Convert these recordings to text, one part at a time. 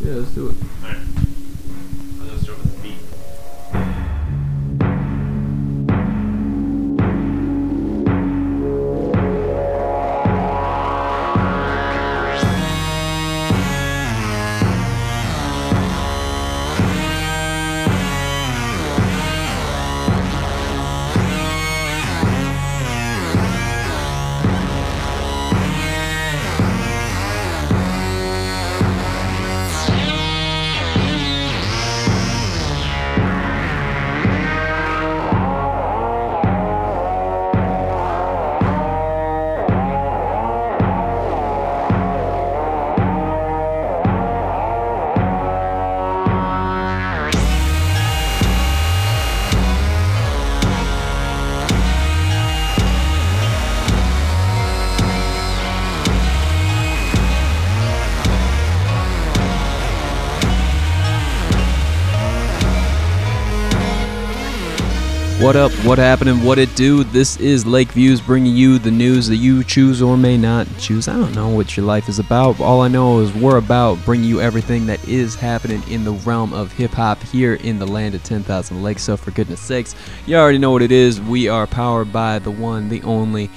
Yeah, let's do it. What happening? What it do? This is Lake Views bringing you the news that you choose or may not choose. I don't know what your life is about. All I know is we're about bringing you everything that is happening in the realm of hip hop here in the land of 10,000 lakes. So, for goodness sakes, you already know what it is. We are powered by the one, the only,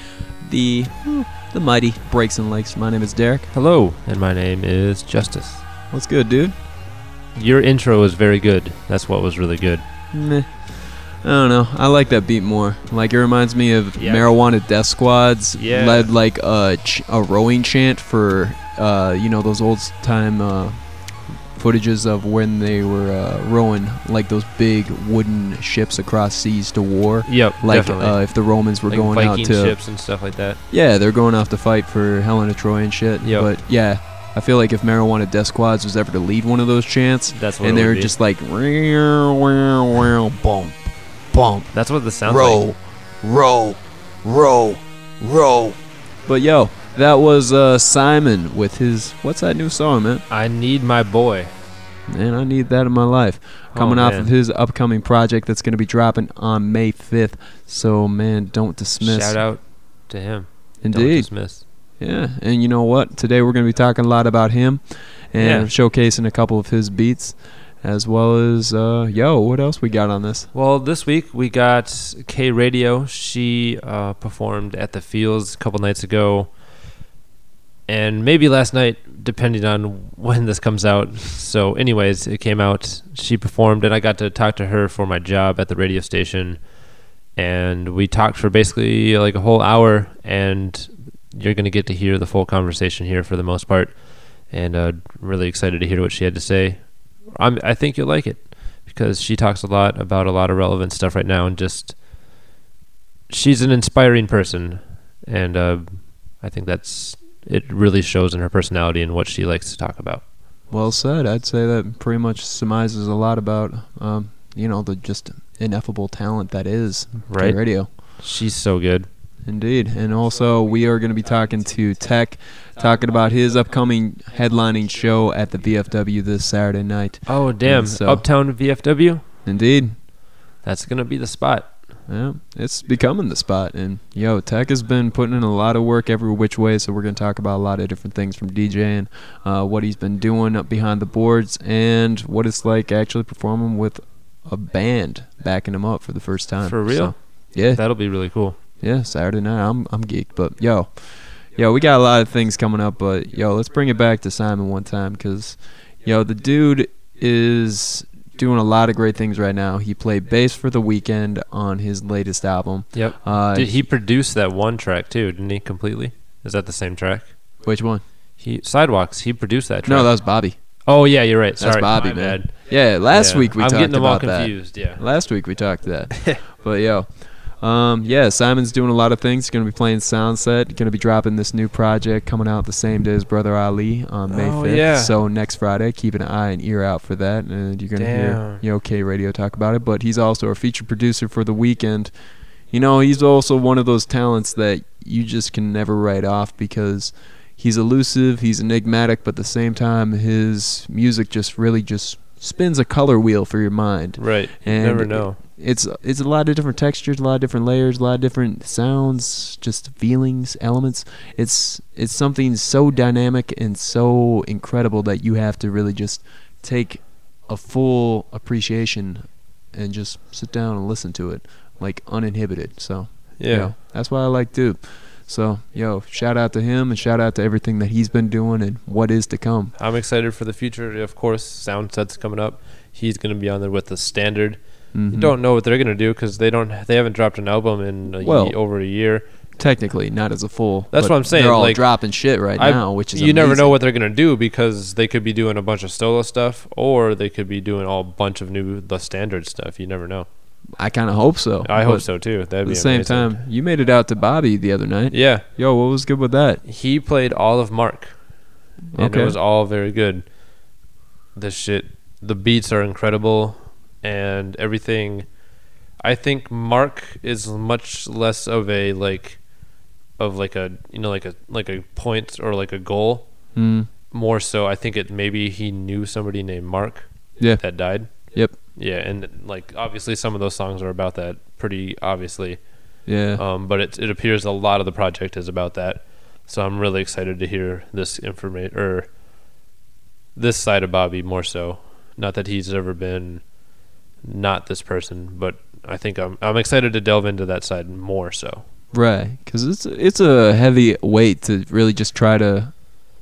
the hmm, the mighty Breaks and Lakes. My name is Derek. Hello, and my name is Justice. What's good, dude? Your intro was very good. That's what was really good. Meh. I don't know. I like that beat more. Like it reminds me of Yeah. marijuana death squads Yeah. led like a ch- a rowing chant for uh you know those old time uh footages of when they were uh, rowing like those big wooden ships across seas to war. Yep, Like definitely. uh, if the Romans were like going Viking out to ships and stuff like that. yeah, they're going off to fight for Helen of Troy and shit. Yep. But yeah, I feel like if marijuana death squads was ever to lead one of those chants, That's what and they would were be. just like "Meow, meow, meow, bump, bump, That's what the sound row, like. row, row, row. But yo, that was uh, Psymun with his what's that new song, man? I need my boy. Man, I need that in my life. Coming Oh, off of his upcoming project that's going to be dropping on May 5th. So, man, don't dismiss. Shout out to him. Indeed. Don't Indeed. dismiss. Yeah, and you know what? Today we're going to be talking a lot about him and Yeah. showcasing a couple of his beats, as well as uh, yo, what else we got on this? Well, this week we got K Radio. She uh, performed at the Fields a couple nights ago, and maybe last night, depending on when this comes out. So, anyways, it came out. She performed, and I got to talk to her for my job at the radio station, and we talked for basically like a whole hour. And you're gonna get to hear the full conversation here for the most part, and uh, really excited to hear what she had to say. I'm, I think you'll like it because she talks a lot about a lot of relevant stuff right now and just she's an inspiring person and uh, I think that's it really shows in her personality and what she likes to talk about. Well said. I'd say that pretty much surmises a lot about, um, you know, the just ineffable talent that is Right. radio. She's so good. Indeed. And also, we are going to be talking to Tech, talking about his upcoming headlining show at the VFW this Saturday night. Oh damn! so- Uptown VFW. Indeed. That's gonna be the spot. Yeah, it's becoming the spot. And yo, Tech has been putting in a lot of work every which way. So we're going to talk about a lot of different things from DJing, uh, what he's been doing up behind the boards, and what it's like actually performing with a band backing him up for the first time. For real? So, yeah, That'll be really cool. Yeah. Saturday night, I'm I'm geeked. But yo, yo, we got a lot of things coming up. But yo, let's bring it back to Psymun one time, cause yo, the dude is doing a lot of great things right now. He played bass for the Weeknd on his latest album. Yep. Uh, Did he produce that one track too? Didn't he completely? Is that the same track? Which one? He sidewalks. He produced that track. No, that was Bobby. Oh yeah, you're right. That's Sorry, Bobby, man. bad. Yeah, last Yeah. week we I'm talked getting them all about that. confused. Yeah. Last week we talked that. but yo, um, yeah, Psymun's doing a lot of things. He's gonna be playing Soundset. He's Gonna be dropping this new project coming out the same day as Brother Ali on May Oh, 5th. yeah. So next Friday, keep an eye and ear out for that, and you're gonna hear Damn. you know K Radio talk about it. But he's also a feature producer for the Weeknd. You know, he's also one of those talents that you just can never write off because he's elusive, he's enigmatic, but at the same time, his music just really just spins a color wheel for your mind. Right. You And never know. It's it's a lot of different textures, a lot of different layers, a lot of different sounds, just feelings, elements. It's it's something so dynamic and so incredible that you have to really just take a full appreciation and just sit down and listen to it like uninhibited. So Yeah. yo, that's why I like Dude. So yo, shout out to him and shout out to everything that he's been doing and what is to come. I'm excited for the future. Of course, Soundset's coming up. He's going to be on there with the standard. You Mhm. don't know what they're going to do because they don't. They haven't dropped an album in a Well, ye- over a year. technically not as a full. That's what I'm saying, They're all like, dropping shit right I- now, which is you never know what they're going to do because they could be doing a bunch of solo stuff or they could be doing all bunch of new the standard stuff. You never know. I kind of hope so. I hope so too. That'd At be the same amazing. time, you made it out to Bobby the other night. Yeah, Yo, what was good with that? he played all of Mark, and Okay. it was all very good. This shit, the beats are incredible, and everything. I think Mark is much less of a like, of like a you know like a like a point or like a goal. Mm, More so, I think it maybe he knew somebody named Mark yeah. that died. Yep. Yeah, and like obviously some of those songs are about that pretty obviously. Yeah. Um, but it it appears a lot of the project is about that. So I'm really excited to hear this information or this side of Bobby more so. Not that he's ever been not this person, but I think I'm I'm excited to delve into that side more so. right. Because it's it's a heavy weight to really just try to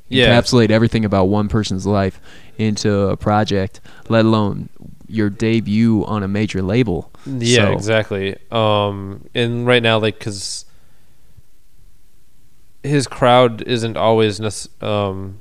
Yeah. encapsulate everything about one person's life into a project, let alone your debut on a major label. Yeah, So- exactly. Um, and right now, like, cause his crowd isn't always nec- um,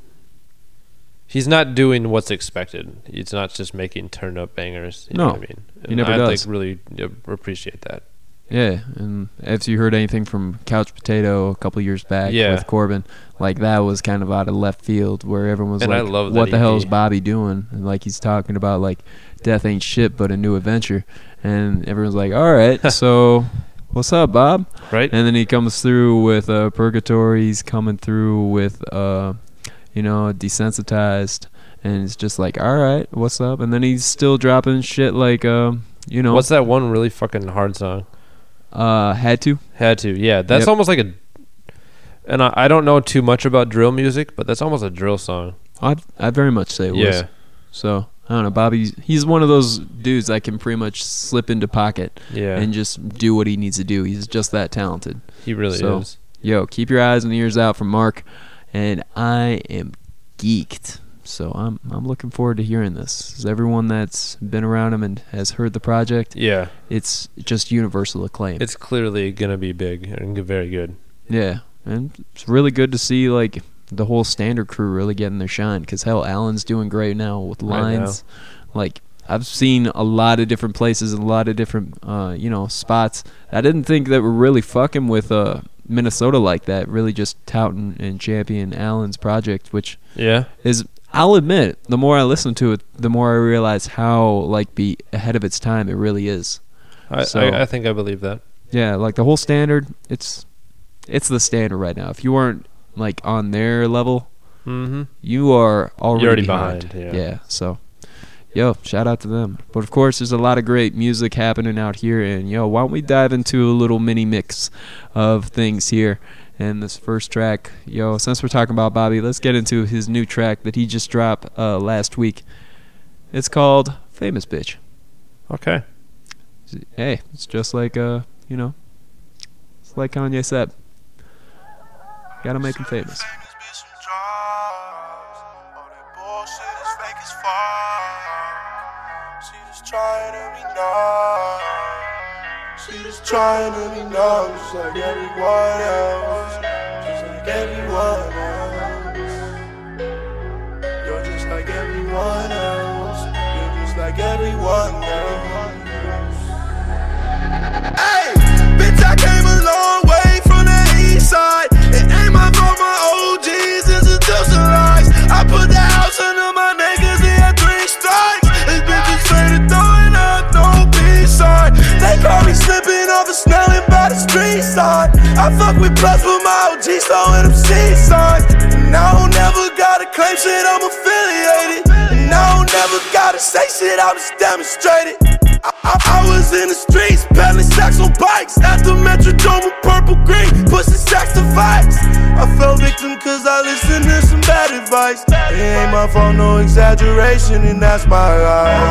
he's not doing what's expected. He's not just making turn up bangers. You know No, what I mean? he never I does. Like, really appreciate that. Yeah, and if you heard anything from Couch Potato a couple years back Yeah. with Corbin, like that was kind of out of left field where everyone was And like, "What the hell is Bobby doing?" And like he's talking about like death ain't shit but a new adventure, and everyone's like, "All right, so what's up, Bob?" Right? And then he comes through with uh, Purgatory. He's coming through with, uh, you know, Desensitized, and it's just like, "All right, what's up?" And then he's still dropping shit like, um, you know, What's that one really fucking hard song? uh, had to. Had to. Yeah, that's Yep. almost like a. And I, I don't know too much about drill music, but that's almost a drill song. I I very much say it was. Yeah. So I don't know, Bobby. He's one of those dudes that can pretty much slip into pocket Yeah. and just do what he needs to do. He's just that talented. he really so- is. Yo, keep your eyes and ears out for Mark, and I am geeked. So I'm I'm looking forward to hearing this. Everyone that's been around him and has heard the project, Yeah. it's just universal acclaim. It's clearly gonna be big and very good. yeah, and it's really good to see like the whole standard crew really getting their shine. Cause hell, Allan's doing great now with Right now. lines. Like I've seen a lot of different places, and a lot of different uh, you know spots. I didn't think that were really fucking with uh, Minnesota like that. Really just touting and champion Allan's project, which Yeah. is I'll admit, the more I listen to it, the more I realize how like be ahead of its time it really is. I, So- I, I think I believe that. Yeah, like the whole standard, it's it's the standard right now. If you aren't like on their level, Mm-hmm. you are already, already behind. behind, yeah. So, yo, shout out to them. But of course, there's a lot of great music happening out here, and yo, why don't we dive into a little mini mix of things here? And this first track, yo, since we're talking about Bobby, let's get into his new track that he just dropped uh, last week. It's called "Famous Bitch." Okay. Hey, it's just like uh, you know, it's like Kanye said. Gotta make him famous. Trying to be known. She just trying to be known, just like everyone else. Just like everyone else. You're just like everyone else. You're just like everyone else. Hey, bitch, I came a long way from the east side. It ain't my fault, my OGs institutionalized. I put the house under my street side. I fuck with plus with my throwing them C signs. And I don't never gotta claim shit, I'm affiliated. And I don't never gotta say shit, I'll just demonstrate. I, I, I was in the streets, peddling sex on bikes. At the Metrodome with purple green, pushing sex to fights. I fell victim cause I listened to some bad advice. It ain't my fault, no exaggeration, and that's my life.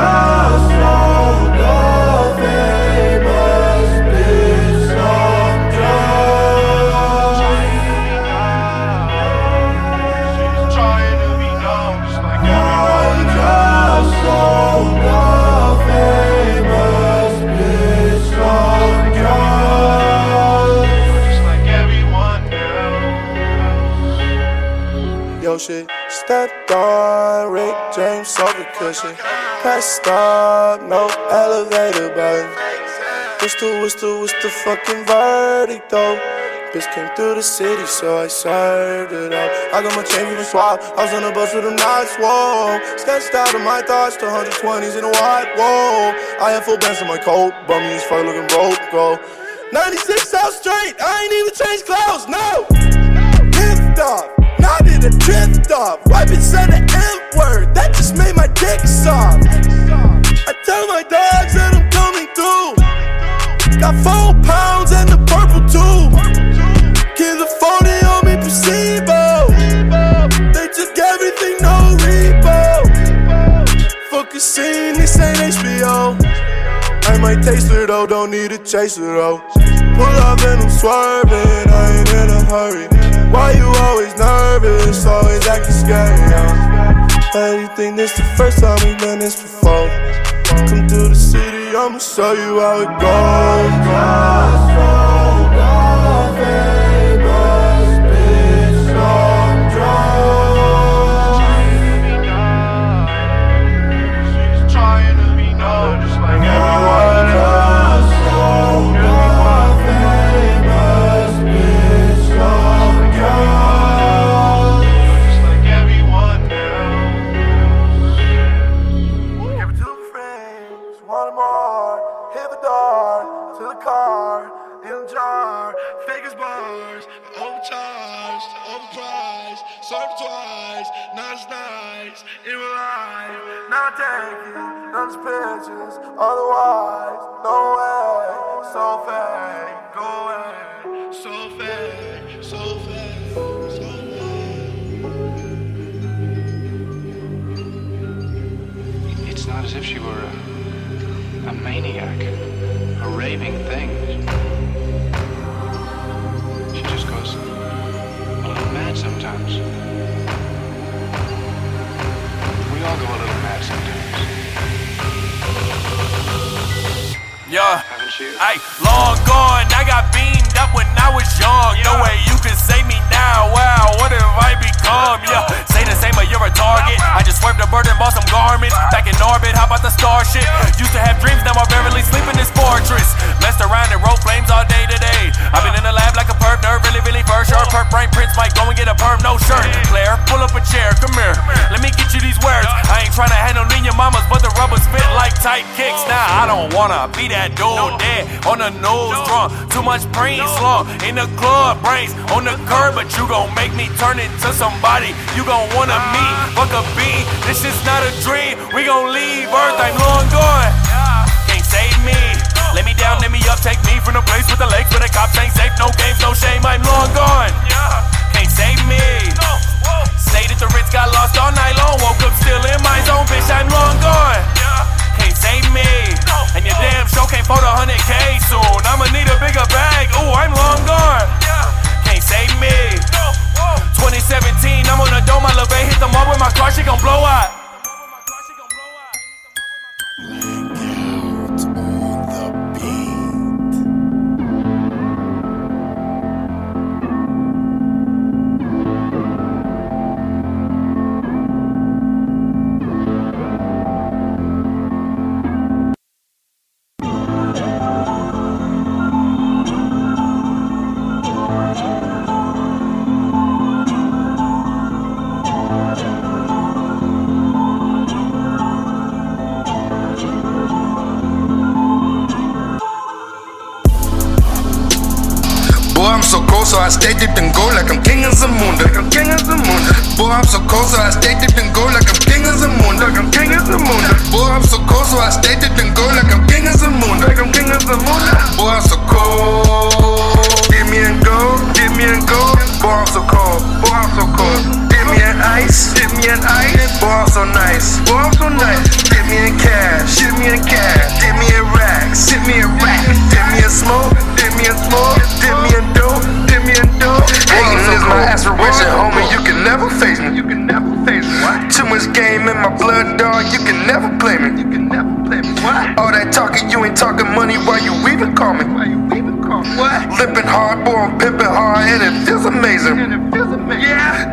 I just want the shit, stepped on Rick James sofa cushion. Pressed up, no elevator button. What's the, what's the, what's the fucking verdict though? Bitch came through the city, so I served it up. I got my chain from swap. I was on the bus with them knots, whoa. Sketched out of my thoughts to 120s in a white, whoa. I had full bands in my coat, bummy as fuck looking broke, bro. 96 out straight, I ain't even changed clothes, no. Lift off, not in a drift off. Wiping said the M word, that just made my dick soft. I tell my dogs that I'm coming through. Got four pounds and the purple tube. Kids a 40 on me, placebo. They took everything, no repo. Fuck a scene, this ain't HBO. I might taste it though, don't need a chaser though. Pull up and I'm swerving, I ain't in a hurry. Why you always nervous, always acting scary? Huh? Why you think this the first time we done this before? Come through the city, I'ma show you how it goes. Not taking of pictures. Otherwise, no way. So fake, go away. So fake. It's not as if she were a, a maniac, a raving thing. She just goes a little mad sometimes. We all go a little mad sometimes. Yeah. Haven't you? Hey, long gone, I got beamed up when I was young. No way you can save me now. Wow, what have I become? Yeah, say the same, but you're a target. I just swerved the bird and bought some garments. Back in orbit, how about the star shit? Used to have dreams, now I barely sleep in this fortress. Messed around and wrote flames all day today. I've been in the lab like a perp nerd, really, really first sure. Perp brain prince might go and get a perm, no shirt. Claire, pull up a chair, come here. Let me get you these words. I ain't trying to handle your mamas, but the rubbers fit like tight kicks. Now I don't wanna be that dude dead on the nose drunk. Too much brain slump in the club, brains on the curb, but you gon' make me turn into somebody you gon' wanna meet. Fuck a beat, this shit's not a dream. We gon' leave Earth, I'm long gone. Can't save me. Let me down, let me up, take me from the place with the lakes where the cops ain't safe. No games, no shame, I'm long gone. Can't save me. Stayed at the Ritz, got lost all night long. Woke up still in my zone, bitch, I'm long gone. Can't save me. And your damn show can't afford a hundred K soon. I'ma need a bigger bag. Ooh, I'm long gone. Can't save me. 2017, I'm on the dome, I love hit the mall with my car, she gon' blow out. Give me an ice. I'm so nice. I'm so nice. Give me a cash, give me a cash. Give me a rack, give me a rack. Give me a smoke, give me a smoke. Give me a dope, give me a dope. Hating is my aspiration, homie. You can never face me. You can never face me. Too much game in my blood, dog. You can never play me. You can never play me. All that talking, you ain't talking money. Why you even call me? Why you even call me? What? Lipping hard, boy, I'm pimping hard, and it feels amazing. And it feels amazing. Yeah.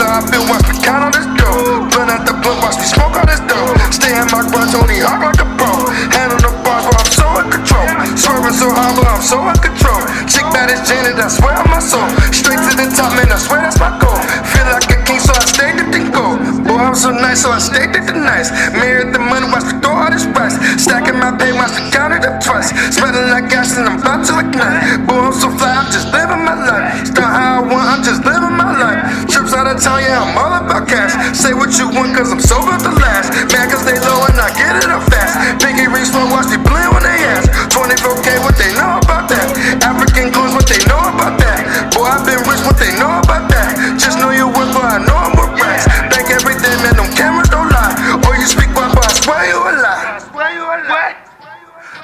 Dip me and go. That's how I feel. Watch me count on this dough. Burn out the blunt, watch me smoke all this dough. Stay in my garage, only hard like a pro. Hand on the bars, but I'm so in control. Swerving so hard, but I'm so in control. Chick bad as Janet, I swear on my soul. Straight to the top, man, I swear that's my goal. Feel like a king, so I stay dipped in gold. Boy, I'm so nice, so I stay dipped the nice. Married the money, watch me throw all this price. Stacking my pay, watch me count it up twice. Smelling like gas, and I'm about to ignite. Boy, I'm so fly, I'm just living Town, yeah, I'm all about cash. Say what you want, cause I'm so about to last. Man, cause they low and I get it up fast. Pinky ring slow, watch me blend when they ask. 24K, what they know about that? African clothes, what they know about that? Boy, I've been rich, what they know about that? Just know your worth, but I know I'm with racks. Bank everything, man, them cameras don't lie. Or you speak one, but I swear you a lie. You a.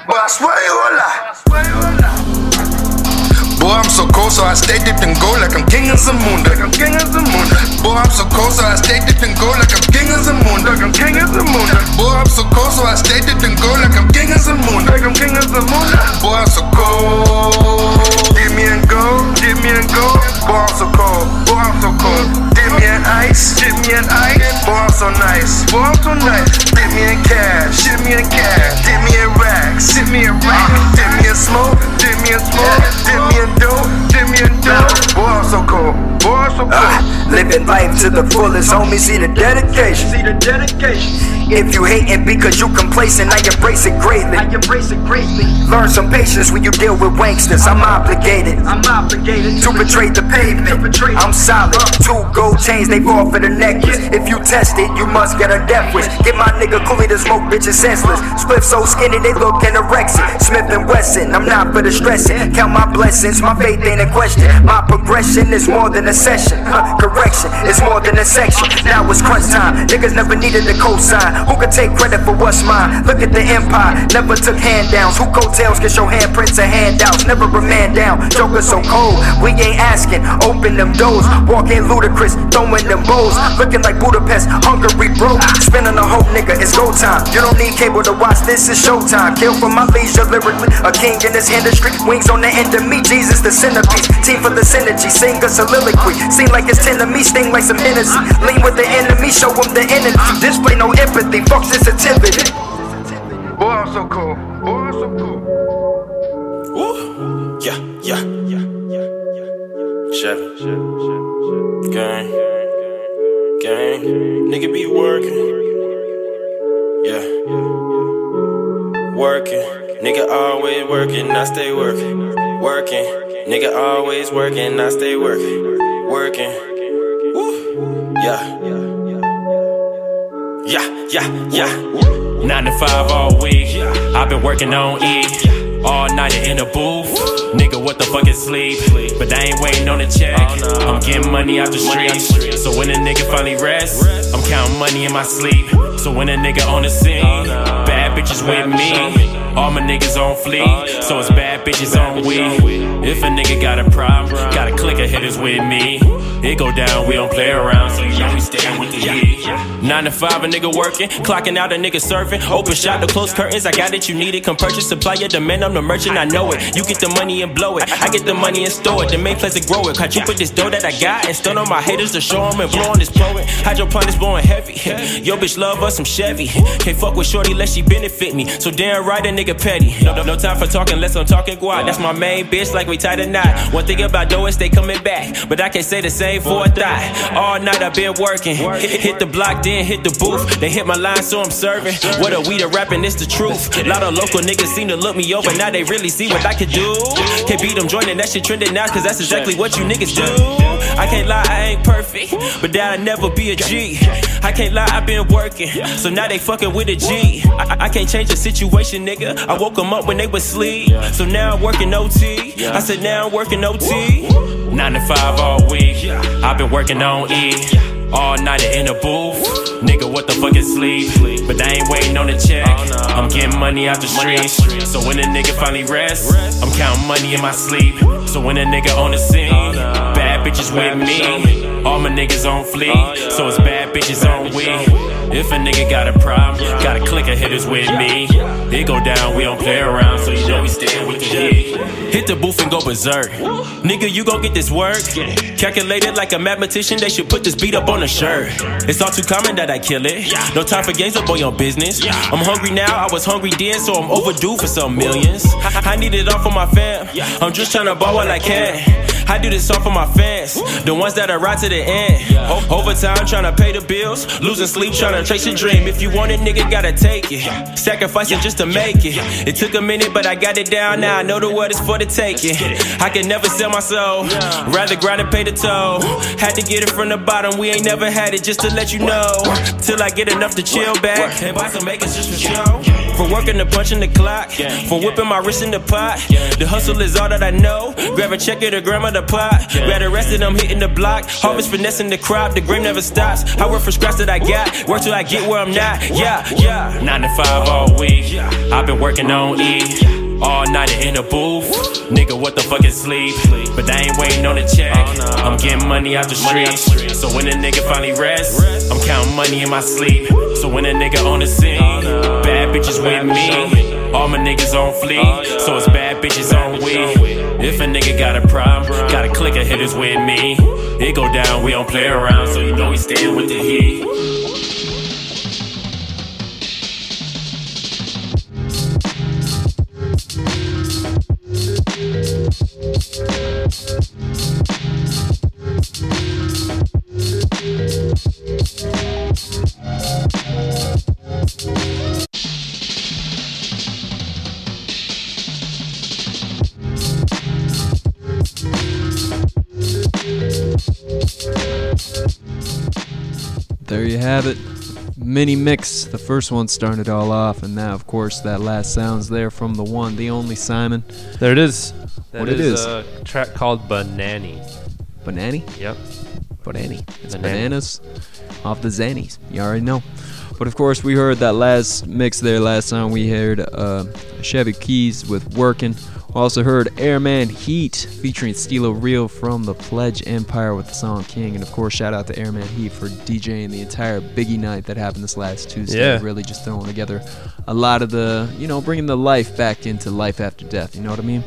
But I swear you a lie. I swear you a lie. Boy, I'm so cold, so I stay dipped in gold like I'm king of the moon. I'm so cold, so I stay dipped in gold like I'm king of the moon. Like I'm king of the moon. Boy, I'm so cold, so I stay dipped in gold like I'm king of the moon. Like I'm king of the moon. Boy, I'm so cold. Give me and go, give me and go. Boy, I'm so cold. Boy, I'm so cold. Give me an ice, give me an ice. Boy, I'm so nice. Boy, I'm so nice. Give me a cash, give me a cash. Give me a rack, give me a rack. Give me a smoke, give me a smoke. Give me a dope, give me a dope. Boy, so cold. Boy, I'm so cold. Ah, living life to the fullest, homie. See the dedication. See the dedication. If you hating because you complacent, I embrace it greatly. I embrace it greatly. Learn some patience when you deal with wanksters. I'm obligated I'm obligated to betray the pavement. betray- I'm solid. Two gold chains, they fall for the necklace. If you test it, you must get a death wish. Get my nigga Cooley to smoke bitches senseless. Split so skinny, they look anorexic. Smith and Wesson, I'm not for the stressing. Count my blessings, my faith ain't a question. My progression is more than a session. Huh, correction, it's more than a section. Now it's crunch time. Niggas never needed a cosign. Who could take credit for what's mine? Look at the empire, never took handdowns. Who coattails can show handprints and handouts? Never a man down. Joker so cold, we ain't asking. Open them doors, walking ludicrous, throwing them bows. Looking like Budapest, hungry broke. Spinning a whole nigga, it's go time. You don't need cable to watch this, is showtime. Kill for my leisure lyrically, a king in this industry. Wings on the end of me, Jesus the centerpiece. Team for the synergy, sing a soliloquy. Seem like it's ten to me, sting like some Hennessy. Lean with the enemy, show them the energy. Display no empathy, fuck sensitivity. Boy, I'm so cool. Boy, I'm so cool. Woo. Yeah, yeah, yeah, yeah, yeah. Chevy, gang, gang, nigga be working. Yeah, working. Nigga always working, I stay working. Working. Nigga always working, I stay working. Working. Woo. Yeah. Yeah, yeah, yeah. Nine to five all week. I've been working on E. All night in the booth. Nigga, what the fuck is sleep? But I ain't waiting on a check. I'm getting money out the streets. So when a nigga finally rests, I'm counting money in my sleep. So when a nigga on the scene, bad bitches with me. All my niggas on fleek. So it's bad bitches on we. If a nigga got a problem, got a click of hitters with me. It go down, we don't play around, so you know we stay with the heat. Nine to five, a nigga working, clocking out, a nigga serving. Open shot, the close curtains, I got it, you need it. Come purchase, supply your demand, I'm the merchant, I know it. You get the money and blow it, I get the money and store it. The main place to grow it. Cause you put this dough that I got and stun on my haters to show them and blow on this blowing. Hydroponics blowing heavy. Yo, bitch, love us some Chevy. Can't fuck with Shorty unless she benefit me. So damn right, a nigga petty. No, no, no time for talking unless I'm talking guap. That's my main bitch, like we tied a knot. One thing about dough is they coming back, but I can't say the same for a thought. All night I've been working. Hit, hit the block, then hit the booth. They hit my line, so I'm serving. What a we the rapping, it's the truth. A Lot of local niggas seem to look me over, now they really see what I can do. Can't beat them joining, that shit trending now, cause that's exactly what you niggas do. I can't lie, I ain't perfect, but that I never be a G. I can't lie, I've been working, so now they fucking with a G. I, I can't change the situation, nigga. I woke them up when they was sleep, so now I'm working OT. I said now I'm working OT. Nine to five all week. I've been working on E. All night in the booth. Nigga, what the fuck is sleep? But I ain't waiting on the check. I'm getting money out the streets. So when a nigga finally rests, I'm counting money in my sleep. So when a nigga on the scene, bad bitches with me. All my niggas on fleek. So it's bad bitches on we. If a nigga got a problem, got a click of hitters with me. They go down, we don't play around, so you know we stay with the heat. Hit the booth and go berserk. Nigga, you gon' get this work. Calculated like a mathematician, they should put this beat up on a shirt. It's all too common that I kill it. No time for games, up on your business. I'm hungry now, I was hungry then, so I'm overdue for some millions. I need it all for my fam. I'm just trying to ball what I can. I do this all for my fans, the ones that are right to the end. O- Overtime trying to pay the bills, losing sleep trying to chase your dream. If you want it, nigga, gotta take it. Sacrificing just to make it. It took a minute, but I got it down now. I know the word is for the taking. I can never sell my soul, rather grind and pay the toll. Had to get it from the bottom, we ain't never had it just to let you know. Till I get enough to chill back and buy some makers just for show. For working the punch in the clock, for whipping my wrist in the pot. The hustle is all that I know. Grab a check at a of the pot. Got arrested, I'm hitting the block. Harvest finessing the crop, the grain never stops. I work for scraps that I got, work till I get where I'm not. Yeah, yeah. Nine to five all week. I've been working on E. All night in the booth. Nigga, what the fuck is sleep? But I ain't waiting on the check. Oh, I'm getting money out the street. So when a nigga finally rests, I'm counting money in my sleep. So when a nigga on the scene, oh, bad bitches with me. All my niggas on fleek. So it's bad bitches on we. If a nigga got a problem, got a click of hitters with me. It go down, we don't play around, so you know we staying with the heat. There you have it. Mini mix. The first one started all off, and now, of course, that last sounds there from the one, the only Psymun. There it is. That What it is. a track called Banani. Banani? Yep. Banani. It's Banani. bananas off the Zannies. You already know. But of course, we heard that last mix there last time. We heard uh, Chevy Keys with Workin'. We also heard Airman Heat featuring Stilo Real from the Pledge Empire with the song King. And of course, shout out to Airman Heat for DJing the entire Biggie night that happened this last Tuesday. Yeah. Really just throwing together a lot of the, you know, bringing the life back into life after death. You know what I mean?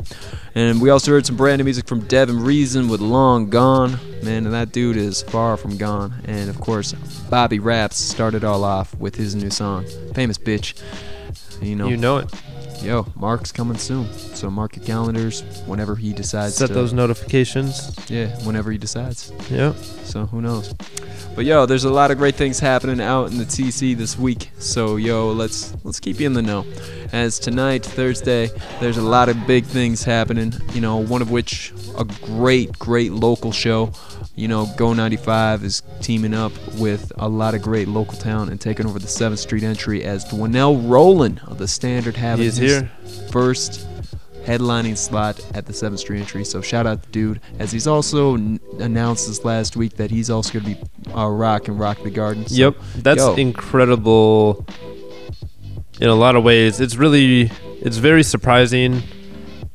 And we also heard some brand new music from Devin Reason with Long Gone. Man, and that dude is far from gone. And of course, Bobby Raps started all off with his new song, Famous Bitch. You know, You know it. Yo, Mark's coming soon. So mark your calendars whenever he decides Set to. those notifications. Yeah, whenever he decides. Yep. So who knows? But yo, there's a lot of great things happening out in the TC this week. So yo, let's let's keep you in the know. As tonight, Thursday, there's a lot of big things happening. You know, one of which a great, great local show. You know, Go 95 is teaming up with a lot of great local talent and taking over the 7th Street entry as Dwynell Roland of the Standard having his here. first headlining slot at the 7th Street entry. So shout out to the dude, as he's also n- announced this last week that he's also going to be uh, rock and rock the garden. So, Yep, that's yo, incredible. In a lot of ways, it's really, it's very surprising,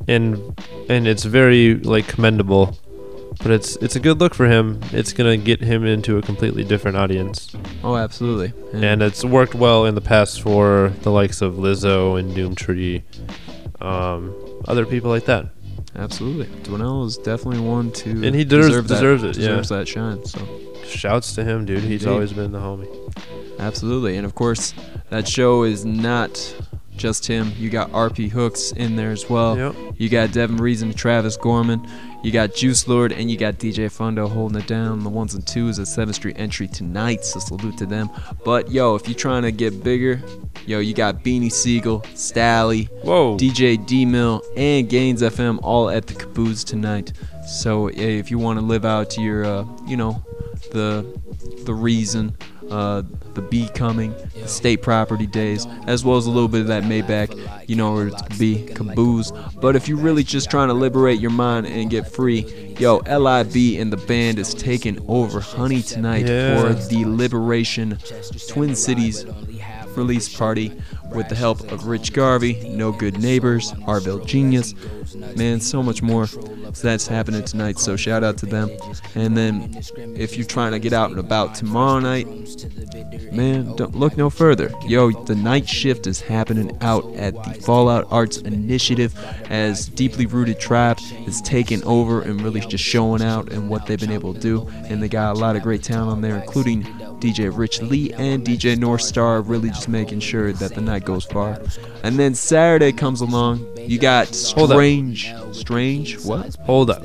and and it's very like commendable. But it's it's a good look for him. It's gonna get him into a completely different audience, Oh, absolutely. and it's worked well in the past for the likes of Lizzo and Doomtree, um, other people like that. absolutely. Dwynell is definitely one to And he deserves- deserve that- deserves it, yeah. Deserves that shine. So Shouts to him, dude. He's Indeed. always been the homie. absolutely, and of course that show is not just him. You got RP Hooks in there as well. Yep. You got Devin Reason, Travis Gorman. You got Juice Lord, and you got DJ Fundo holding it down. The ones and twos at 7th Street entry tonight, so salute to them. But yo, if you're trying to get bigger, yo, you got Beanie Sigel, Stalley, Whoa. DJ D Mill, and Gaines FM all at the Caboose tonight. So yeah, if you want to live out to your, uh, you know, the the reason, uh, the becoming, the state property days, as well as a little bit of that Maybach, you know where it's to be Caboose. But if you're really just trying to liberate your mind and get free, yo, LIB and the band is taking over Honey tonight Yeah. for the Liberation Twin Cities release party with the help of Rich Garvey, No Good Neighbors, Harville Genius, man, so much more. That's happening tonight, so shout out to them. And then if you're trying to get out and about tomorrow night, man, don't look no further. Yo, the night shift is happening out at the Fallout Arts Initiative as Deeply Rooted Tribe is taking over and really just showing out and what they've been able to do. And they got a lot of great talent on there, including DJ Rich Lee and DJ North Star, really just making sure that the night goes far. And then Saturday comes along. You got. Strange. Strange? What? Hold up.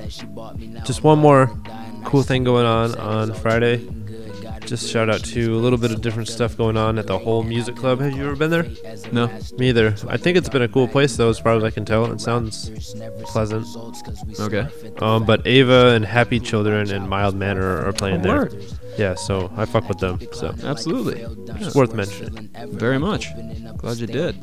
Just one more cool thing going on on Friday. Just shout out to a little bit of different stuff going on at the Whole Music Club. Have you ever been there? No. Me either. I think it's been a cool place though, as far as I can tell. It sounds pleasant. Okay. Um, but Ava and Happy Children and Mild Manner are playing there. word. Yeah, so I fuck with them. So Absolutely. it's worth mentioning. Very much. Glad you did.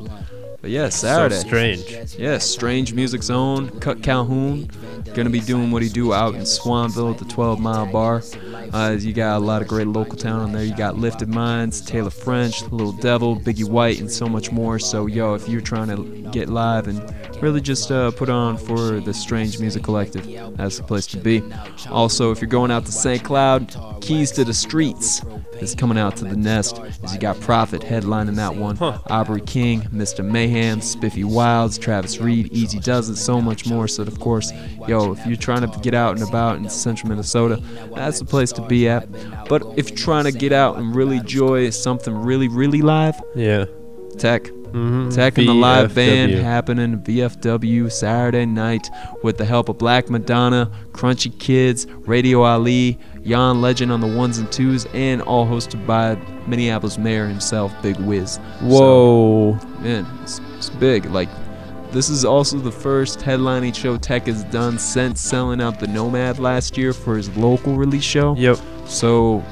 But yeah, Saturday. So strange. Yeah, Strange Music Zone, Cutt Calhoun, gonna be doing what he do out in Swanville at the 12 Mile Bar. Uh, you got a lot of great local talent on there. You got Lifted Minds, Taylor French, Little Devil, Biggie White, and so much more. So yo, if you're trying to get live and really just uh, put on for the Strange Music Collective, that's the place to be. Also, if you're going out to St. Cloud, Keys to the Streets is coming out to the Nest. As you got Prophet headlining that one, Aubrey King, Mr. Mayhem, Spiffy Wilds, Travis Reed, Easy Does It, so much more. So of course, yo, if you're trying to get out and about in central Minnesota, that's the place to be at. But if you're trying to get out and really enjoy something really, really live, Yeah. Tech. Mhm. Tech and the live band happening VFW Saturday night with the help of Black Madonna, Crunchy Kids, Radio Ali, Jan Legend on the ones and twos, and all hosted by Minneapolis Mayor himself, Big Wiz. Whoa. So, man, it's, it's big. Like, this is also the first headlining show Tech has done since selling out the Nomad last year for his local release show. Yep. So,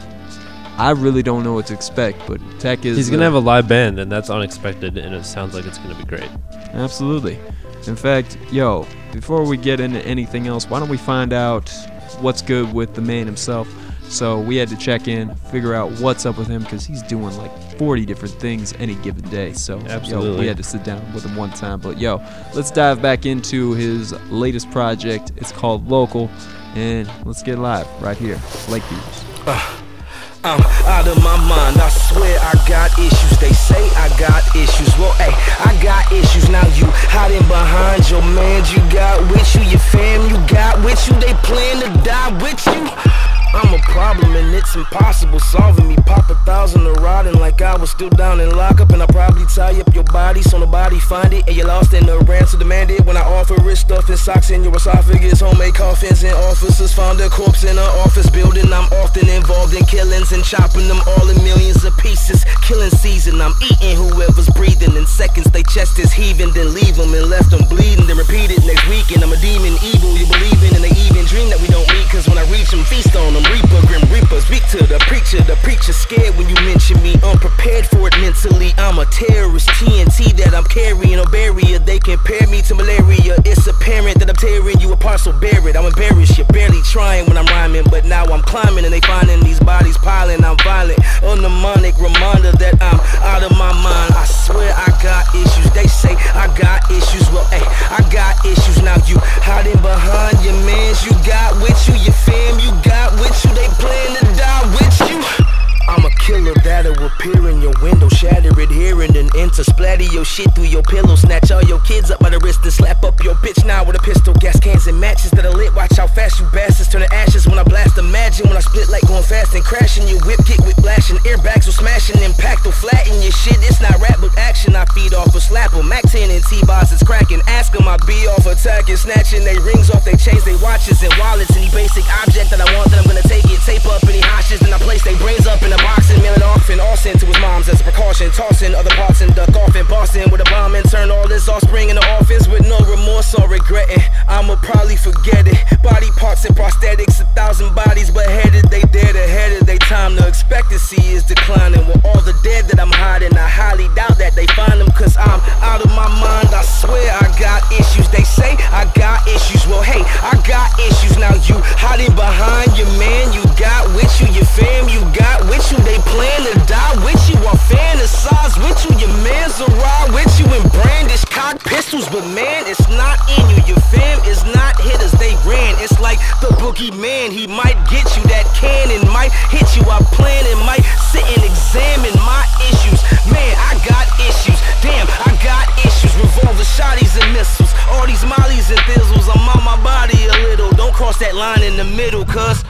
I really don't know what to expect, but Tech is. He's gonna uh, have a live band, and that's unexpected, and it sounds like it's gonna be great. Absolutely. In fact, yo, before we get into anything else, why don't we find out what's good with the man himself? So we had to check in, figure out what's up with him because he's doing like 40 different things any given day. So yo, we had to sit down with him one time. But yo, let's dive back into his latest project. It's called Local, and let's get live right here, Lakeviews. I'm out of my mind. I swear I got issues. They say I got issues. Well, hey, I got issues. Now you hiding behind your man. You got with you, your fam. You got with you. They plan to die with you. I'm a problem and it's impossible solving me. Pop a thousand or rotting like I was still down in lockup. And I probably tie up your body so nobody find it. And you lost in the ransom demanded when I offer stuff and socks in your esophagus. Homemade coffins and officers found a corpse in an office building. I'm often involved in killings and chopping them all in millions of pieces. Killing season, I'm eating whoever's breathing. In seconds, they chest is heaving, then leave them and left them bleeding. Then repeat it next weekend. I'm a demon, evil. You believe in, and they even dream that we don't meet. Cause when I reach them, feast on them. Reaper, grim reaper. Speak to the preacher. The preacher scared when you mention me. Unprepared for it mentally. I'm a terrorist. TNT that I'm carrying. A barrier. They compare me to malaria. It's apparent that I'm tearing you apart, so bear it. I'm embarrassed. You're barely trying when I'm rhyming. But now I'm climbing and they finding these bodies piling. I'm violent. A mnemonic reminder that I'm out of my mind. I swear I got issues. They say I got issues. Well, hey, I got issues. Now you hiding behind your mans. You got with you, your fam. You got with you. They plan to die with you. I'm a killer that'll appear in your window, shatter it here and then enter, splatter your shit through your pillow, snatch all your kids up by the wrist and slap up your bitch now with a pistol, gas cans and matches that are lit. Watch how fast you bastards turn to ashes when I blast. Imagine when I split like going fast and crashing. Your whip kick with blashing, airbags will smashing, impact will flatten your shit. It's not rap but action. I feed off a slap 'em. cracking. T-bots is cracking. Ask him I be off attacking. Snatching they rings off, they chains, they watches and wallets. Any basic object that I want, then I'm gonna take it. Tape up any hoshes, then I place they brains up in a box and mail it off. And sent to his mom's as a precaution. Tossing other parts and duck off in Boston with a bomb and turn all this offspring in the office with no remorse or regretting. I'ma probably forget it. Body parts and prosthetics, a thousand bodies beheaded. They dead ahead of their time. The expectancy is declining. With all the dead that I'm hiding, I highly doubt that they find them. Cause I'm out of my mind. I swear I got issues. They say I got issues. Well, hey, I got issues. Now you hiding behind your man. You got with you, your fam. You got with you. They plan to die with you. I fantasize with you. Your man's a ride with you and brandish cock pistols. But man, it's not in you. Your fam is not hitters. They ran. It's like the boogeyman. He might get you. That cannon might hit you. I plan and might sit and examine my issues. Man, I got issues. Damn, I got issues. Revolver shotties and missiles. All these mollies and thizzles. I'm on my body a little. Don't cross that line in the middle, cuz.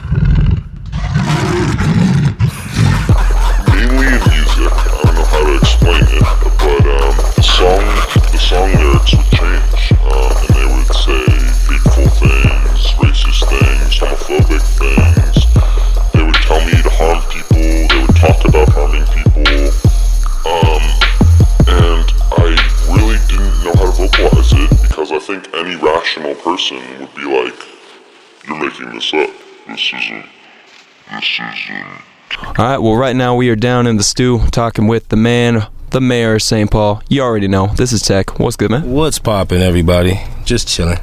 Mainly in music. I don't know how to explain it, but um, the song, the song lyrics would change, um, and they would say hateful things, racist things, homophobic things. They would tell me to harm people. They would talk about harming people, um, and I really didn't know how to vocalize it because I think any rational person would be like, "You're making this up. This isn't. This isn't." All right, well, right now we are down in the stew talking with the man, the mayor of St. Paul. You already know. This is Tech. What's good, man? What's poppin', everybody? Just chilling.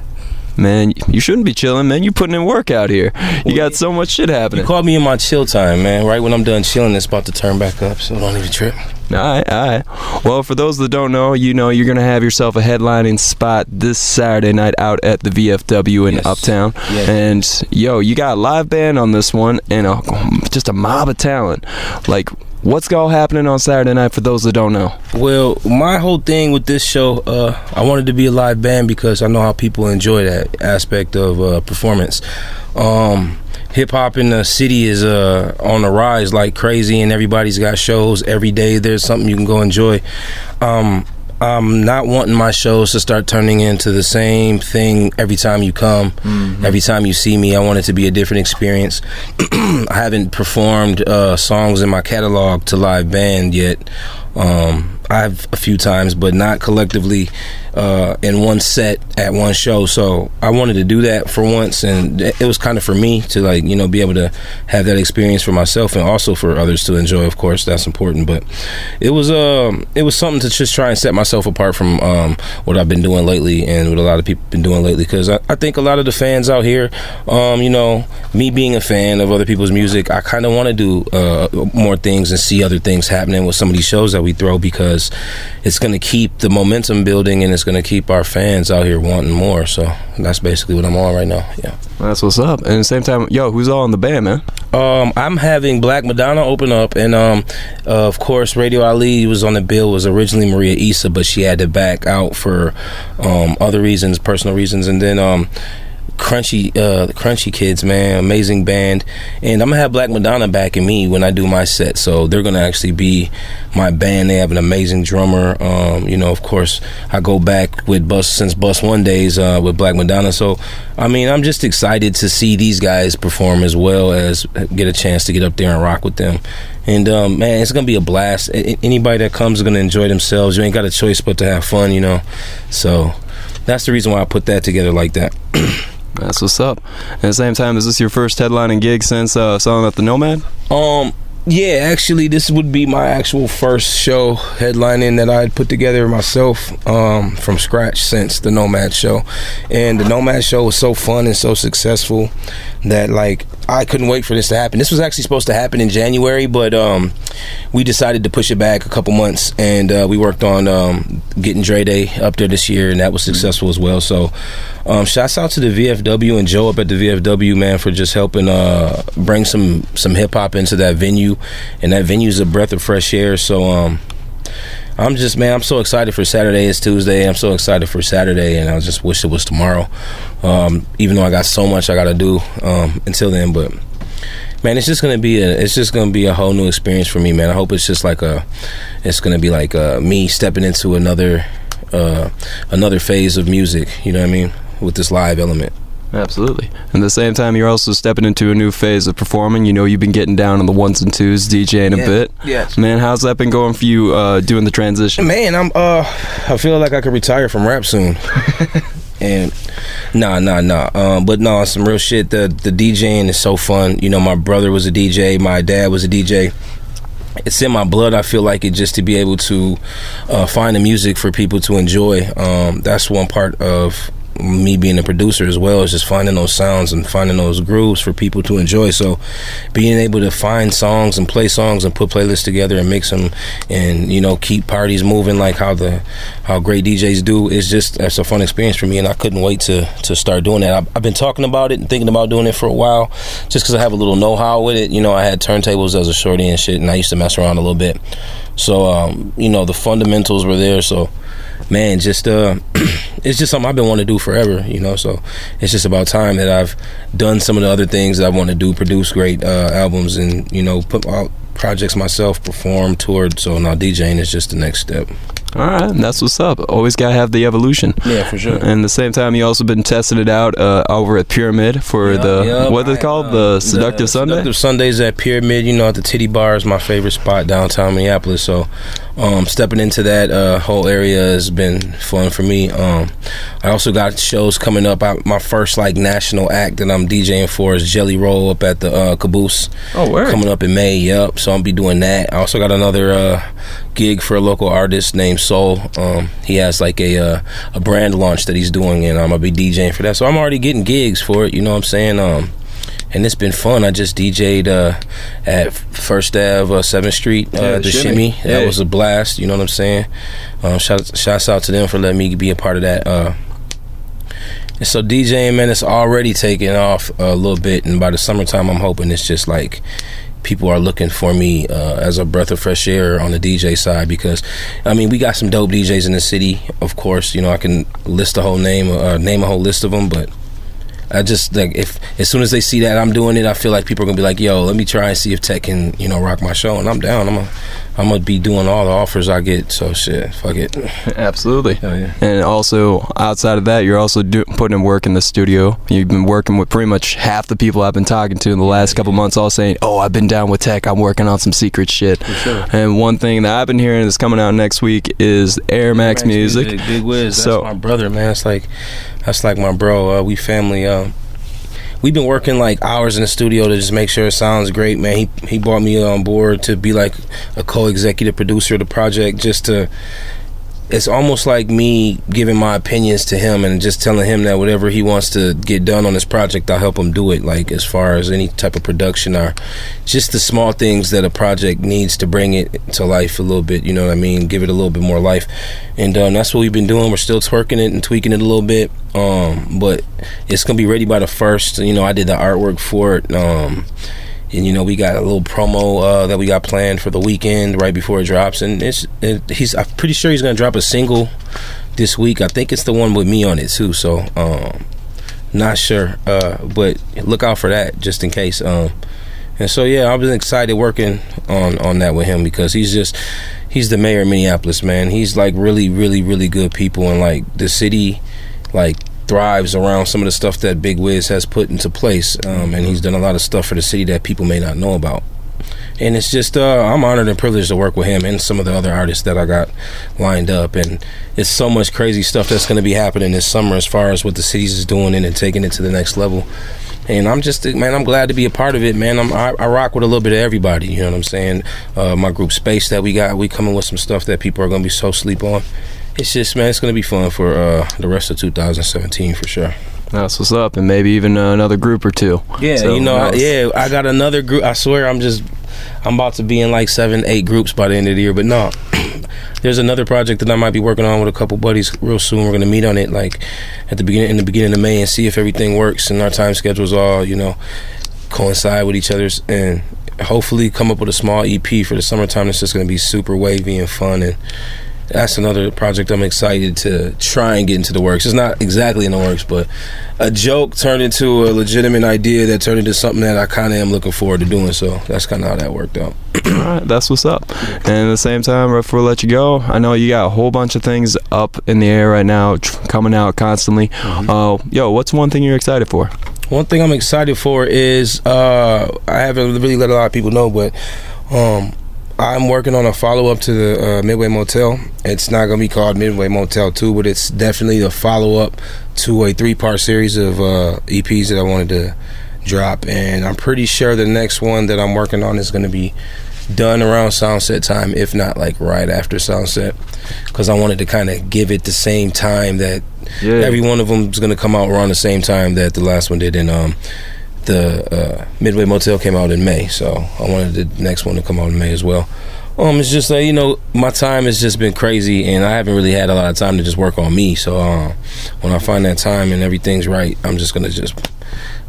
Man, you shouldn't be chilling, man. You're putting in work out here. You got so much shit happening. You called me in my chill time, man. Right when I'm done chilling, it's about to turn back up, so don't even trip. All right, all right. Well, for those that don't know, you know you're gonna have yourself a headlining spot this Saturday night out at the VFW in Yes. Uptown, Yes. and yo, you got a live band on this one and a, just a mob of talent. Like, what's all happening on Saturday night for those that don't know? Well, my whole thing with this show, uh, I wanted to be a live band because I know how people enjoy that aspect of uh, performance. Um, Hip hop in the city is uh, on the rise like crazy, and everybody's got shows every day. There's something you can go enjoy. Um, I'm not wanting my shows to start turning into the same thing every time you come, every time you see me. I want it to be a different experience. I haven't performed uh, songs in my catalog to live band yet. Um, I've a few times, but not collectively uh, in one set at one show. So I wanted to do that for once, and it was kind of for me to like you know be able to have that experience for myself and also for others to enjoy. Of course, that's important. But it was um it was something to just try and set myself apart from um, what I've been doing lately and what a lot of people been doing lately. Because I, I think a lot of the fans out here, um, you know, me being a fan of other people's music, I kind of want to do uh, more things and see other things happening with some of these shows that we throw because it's going to keep the momentum building and it's going to keep our fans out here wanting more. So that's basically what I'm on right now. Yeah. That's what's up. And at the same time, yo, who's all in the band, man? Um, I'm having Black Madonna open up, and um, uh, of course, Radio Ali was on the bill. Was originally Maria Isa, but she had to back out for um, other reasons, personal reasons, and then um, Crunchy, uh, the Crunchy Kids, man, amazing band, and I'm gonna have Black Madonna backing me when I do my set. So they're gonna actually be my band. They have an amazing drummer. Um, you know, of course, I go back with Bus since Bus One days uh, with Black Madonna. So, I mean, I'm just excited to see these guys perform as well as get a chance to get up there and rock with them. And um, man, it's gonna be a blast. A- Anybody that comes is gonna enjoy themselves. You ain't got a choice but to have fun, you know. So that's the reason why I put that together like that. That's what's up. At the same time, is this your first headlining gig since uh, selling at the Nomad? Um, yeah, actually, this would be my actual first show headlining that I had put together myself um, from scratch since the Nomad show. And the Nomad show was so fun and so successful that, like, I couldn't wait for this to happen. This was actually supposed to happen in January, but um, we decided to push it back a couple months, and uh, we worked on um, getting Dre Day up there this year, and that was successful as well. So, um, shouts out to the VFW and Joe up at the VFW, man, for just helping uh, bring some some hip hop into that venue, and that venue is a breath of fresh air. So, um, I'm just man, I'm so excited for Saturday. It's Tuesday. I'm so excited for Saturday, and I just wish it was tomorrow. Um, even though I got so much I got to do um, until then, but man, it's just gonna be a it's just gonna be a whole new experience for me, man. I hope it's just like a it's gonna be like uh me stepping into another uh, another phase of music. You know what I mean? With this live element. Absolutely. And at the same time, you're also stepping into a new phase of performing. You know, you've been getting down on the ones and twos, DJing a bit. Yes. Man, how's that been going for you uh, doing the transition? Man, I'm uh I feel like I could retire from rap soon. and nah, nah, nah. Um, but nah, some real shit. The the DJing is so fun. You know, my brother was a DJ, my dad was a DJ. It's in my blood. I feel like it just to be able to uh, find the music for people to enjoy. Um, that's one part of me being a producer as well is just finding those sounds and finding those grooves for people to enjoy. So being able to find songs and play songs and put playlists together and mix them and you know keep parties moving like how the how great DJs do is just that's a fun experience for me and I couldn't wait to to start doing that. I've, I've been talking about it and thinking about doing it for a while just because I have a little know how with it. You know I had turntables as a shorty and shit and I used to mess around a little bit. So um, you know the fundamentals were there. So man, just uh, it's just something I've been wanting to do forever, you know. So it's just about time that I've done some of the other things that I want to do, produce great uh, albums, and you know, put out projects myself, perform, toured. So now DJing is just the next step. All right, that's what's up. Always gotta have the evolution. Yeah, for sure. And at the same time, you also been testing it out uh, over at Pyramid for the Yup, what they called the Seductive The Sunday. Seductive Sundays at Pyramid, you know, at the Titty Bar is my favorite spot downtown Minneapolis. So, um, stepping into that uh, whole area has been fun for me. Um, I also got shows coming up. I, my first like national act that I'm DJing for is Jelly Roll up at the uh, Caboose. Oh, word. Coming up in May. Yep. So I'll be doing that. I also got another uh, gig for a local artist named Soul. Um, he has like a uh, a brand launch that he's doing, and I'm gonna be DJing for that. So I'm already getting gigs for it. You know what I'm saying? Um, and it's been fun. I just DJ'd uh, at First Ave, uh, Seventh Street, uh, Yeah, the Shimmy. Shimmy. That Yeah. was a blast. You know what I'm saying? Um, shout, shouts out to them for letting me be a part of that. Uh, and so DJing, man, it's already taking off a little bit, and by the summertime, I'm hoping it's just like people are looking for me uh, as a breath of fresh air on the DJ side because I mean we got some dope DJs in the city. Of course, you know I can list a whole name, uh, name a whole list of them, but I just like if as soon as they see that I'm doing it, I feel like people are gonna be like, "Yo, let me try and see if Tech can you know rock my show," and I'm down. I'm a, I'm gonna be doing all the offers I get. So shit, fuck it. Absolutely. Hell yeah. And also, outside of that, you're also do- putting in work in the studio. You've been working with pretty much half the people I've been talking to in the last couple months, all saying, "Oh, I've been down with tech. I'm working on some secret shit." For sure. And one thing that I've been hearing that's coming out next week is Air Max, Music. Big Wiz. That's So- my brother, man. It's like that's like my bro. Uh, we family. Uh, we've been working like hours in the studio to just make sure it sounds great, man. He he brought me on board to be like a co-executive producer of the project, just to. It's almost like me giving my opinions to him and just telling him that whatever he wants to get done on this project, I'll help him do it. Like as far as any type of production or just the small things that a project needs to bring it to life a little bit. You know what I mean? Give it a little bit more life, and um, that's what we've been doing. We're still twerking it and tweaking it a little bit, um, but it's gonna be ready by the first. You know, I did the artwork for it. Um, and you know we got a little promo uh, that we got planned for the weekend right before it drops, and it's it, he's I'm pretty sure he's gonna drop a single this week. I think it's the one with me on it too. So um, not sure, uh, but look out for that just in case. Um, and so yeah, I've been excited working on on that with him because he's just he's the mayor of Minneapolis, man. He's like really, really, really good people, and like the city, like thrives around some of the stuff that Big Wiz has put into place, um, and he's done a lot of stuff for the city that people may not know about. And it's just uh, I'm honored and privileged to work with him and some of the other artists that I got lined up, and it's so much crazy stuff that's going to be happening this summer as far as what the cities is doing and, and taking it to the next level and I'm just man, I'm glad to be a part of it, man. I'm, I, I rock with a little bit of everybody. You know what I'm saying? Uh, my group Space that we got, we coming with some stuff that people are gonna be so sleep on. It's just man, it's gonna be fun for uh, the rest of 2017 for sure. That's what's up, and maybe even uh, another group or two. Yeah, So, you know, I, yeah, I got another group. I swear, I'm just, I'm about to be in like seven, eight groups by the end of the year. But no, there's another project that I might be working on with a couple buddies real soon. We're gonna meet on it like at the beginning, in the beginning of May, and see if everything works and our time schedules all, you know, coincide with each other's, and hopefully come up with a small EP for the summertime that's just gonna be super wavy and fun and. That's another project I'm excited to try and get into the works. It's not exactly in the works, but a joke turned into a legitimate idea that turned into something that I kind of am looking forward to doing. So that's kind of how that worked out. All right, that's what's up. And at the same time, right before I let you go, I know you got a whole bunch of things up in the air right now, tr- coming out constantly. Uh, yo, what's one thing you're excited for? One thing I'm excited for is uh, I haven't really let a lot of people know, but um, I'm working on a follow up to the uh, Midway Motel. It's not going to be called Midway Motel 2, but it's definitely a follow up to a three part series of uh, EPs that I wanted to drop. And I'm pretty sure the next one that I'm working on is going to be done around sunset time, if not like right after sunset, because I wanted to kind of give it the same time that Yeah. every one of them is going to come out around the same time that the last one did. And um, the uh, Midway Motel came out in May, so I wanted the next one to come out in May as well. Um, it's just like you know, my time has just been crazy, and I haven't really had a lot of time to just work on me. So uh, when I find that time and everything's right, I'm just gonna just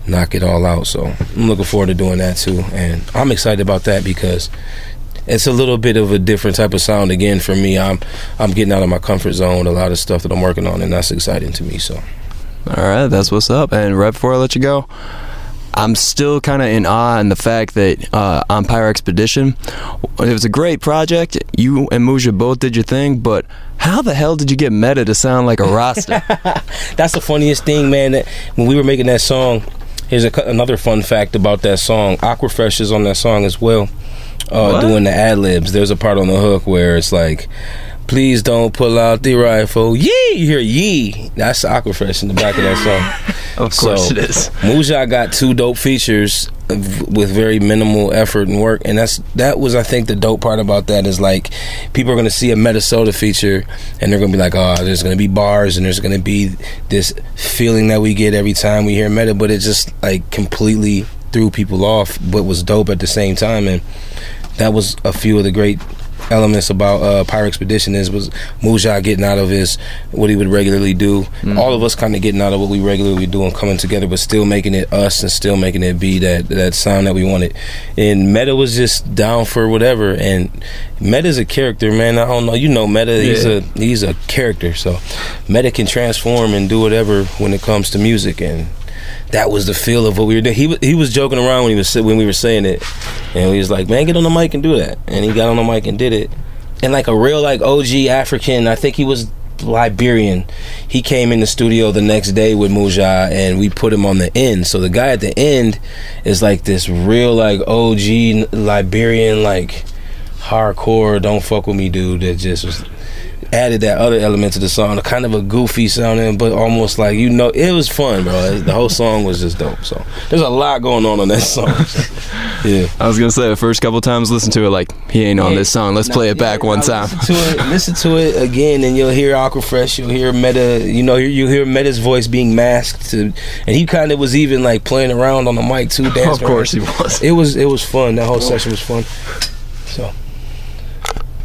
knock it all out. So I'm looking forward to doing that too, and I'm excited about that because it's a little bit of a different type of sound again for me. I'm I'm getting out of my comfort zone a lot of stuff that I'm working on, and that's exciting to me. So All right, that's what's up. And right before I let you go, I'm still kind of in awe in the fact that uh, on Pyre Expedition, it was a great project. You and Muja both did your thing, but how the hell did you get Meta to sound like a Rasta? that's the funniest thing, man. That when we were making that song, here's a, another fun fact about that song. Aquafresh is on that song as well, uh, doing the ad libs. There's a part on the hook where it's like. Please don't pull out the rifle. Yee! You hear yee. That's Aquafresh in the back of that song. Of course it is. Muja got two dope features with very minimal effort and work, and that's that was I think the dope part about that is like people are gonna see a Metasota feature and they're gonna be like, oh, there's gonna be bars and there's gonna be this feeling that we get every time we hear Meta, but it just like completely threw people off, but was dope at the same time, and that was a few of the great elements about uh Pyre Expedition is was Muja getting out of his what he would regularly do. All of us kind of getting out of what we regularly do and coming together, but still making it us and still making it be that that sound that we wanted. And Meta was just down for whatever. And Meta's a character, man. I don't know. You know Meta. He's a he's a character. So Meta can transform and do whatever when it comes to music and. That was the feel of what we were doing. He he was joking around when he was when we were saying it, and he was like, "Man, get on the mic and do that." And he got on the mic and did it. And like a real like OG African, I think he was Liberian. He came in the studio the next day with Muja, and we put him on the end. So the guy at the end is like this real like OG Liberian like hardcore don't fuck with me dude that just was added that other element to the song kind of a goofy sounding but almost like you know it was fun bro. The whole song was just dope so. There's a lot going on on that song. So, yeah. I was gonna say the first couple times listen to it, like he ain't on this song. Let's play it back one time. listen to it. Listen to it again and you'll hear Aquafresh you'll hear Meta you know you'll hear Meta's voice being masked to and he kind of was even like playing around on the mic too dancing Of course around. he was. it was it was fun. That whole session was fun. So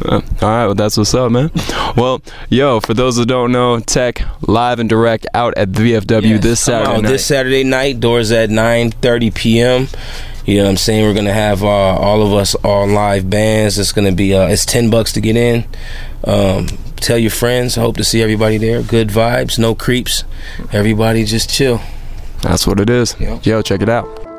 Uh, all right, well, that's what's up, man. Well, yo, for those who don't know, Tech live and direct out at the VFW this Saturday night. This Saturday night, doors at 9:30 p.m. You know what I'm saying? We're gonna have uh, all of us on live bands. It's gonna be uh, it's ten bucks to get in. Um, tell your friends. Hope to see everybody there. Good vibes, no creeps. Everybody just chill. That's what it is. Yo, check it out.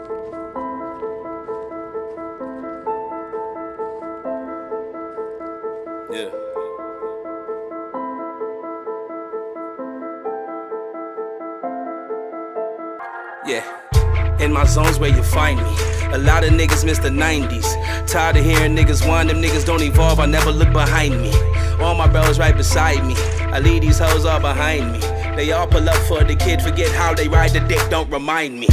My zones where you find me. A lot of niggas miss the 90s. Tired of hearing niggas whine, them niggas don't evolve, I never look behind me. All my bros right beside me. I leave these hoes all behind me. They all pull up for the kid, forget how they ride the dick, don't remind me.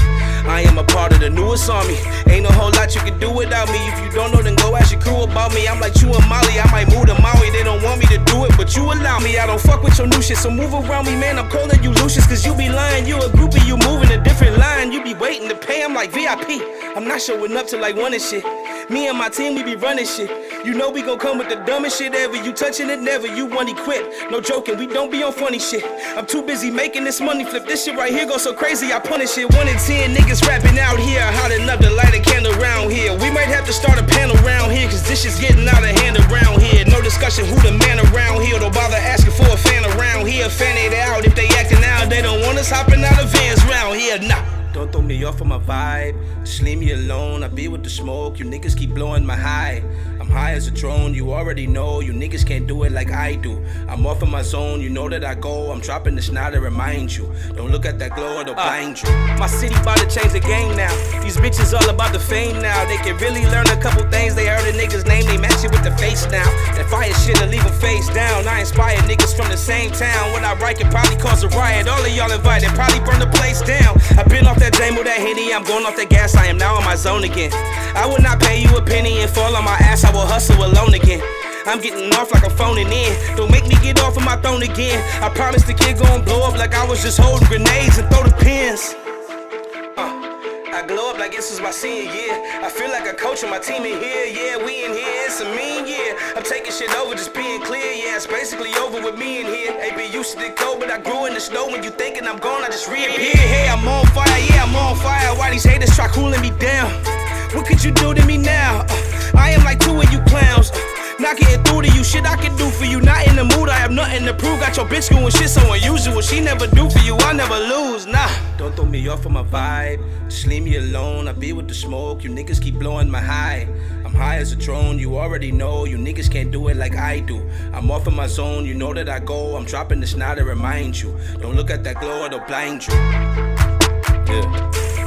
I am a part of the newest army. Ain't a whole lot you can do without me. If you don't know, then go ask your crew about me. I'm like you and Molly, I might move to Maui. They don't want me to do it, but you allow me. I don't fuck with your new shit, so move around me, man. I'm calling you Lucius, cause you be lying. You a groupie, you moving a different line. You be waiting to pay, I'm like VIP. I'm not showing up till like one and shit. Me and my team, we be running shit. You know we gon' come with the dumbest shit ever. You touching it never, you want equip. No joking, we don't be on funny shit. I'm too busy making this money flip. This shit right here go so crazy, I punish it. One in ten niggas rapping out here, hot enough to light a candle round here. We might have to start a panel round here, cause this shit's getting out of hand around here. No discussion who the man around here. Don't bother asking for a fan around here. Fan it out if they acting out. They don't want us hopping out of vans round here, nah. Don't throw me off of my vibe. Just leave me alone. I be with the smoke. You niggas keep blowing my high. I'm high as a drone. You already know. You niggas can't do it like I do. I'm off of my zone. You know that I go. I'm dropping this now to remind you. Don't look at that glow or they'll uh, blind you. My city about to change the game now. These bitches all about the fame now. They can really learn a couple things. They heard a nigga's name. They match it with the face now. That fire shit'll leave them face down. I inspire niggas from the same town. When I write can probably cause a riot. All of y'all invited. Probably burn the place down. I've been off that Dame with that Henny, I'm going off the gas, I am now in my zone again. I would not pay you a penny and fall on my ass, I will hustle alone again. I'm getting off like I'm phoning in. Don't make me get off of my throne again. I promise the kid gon' blow up like I was just holding grenades and throw the pins. I glow up like this was my senior year. I feel like a coach on my team in here. Yeah, we in here. It's a mean year. I'm taking shit over, just being clear. Yeah, it's basically over with me in here. Been used to the cold, but I grew in the snow. When you thinking I'm gone, I just reappear. Hey, I'm on fire. Yeah, I'm on fire. Why these haters try cooling me down? What could you do to me now? Uh, I am like two of you clowns. Not getting through to you, shit I can do for you. Not in the mood, I have nothing to prove. Got your bitch going shit so unusual. She never do for you, I never lose, nah. Don't throw me off of my vibe. Just leave me alone. I be with the smoke. You niggas keep blowing my high. I'm high as a drone, you already know. You niggas can't do it like I do. I'm off in my zone, you know that I go. I'm dropping this now to remind you. Don't look at that glow they'll blind you. Yeah.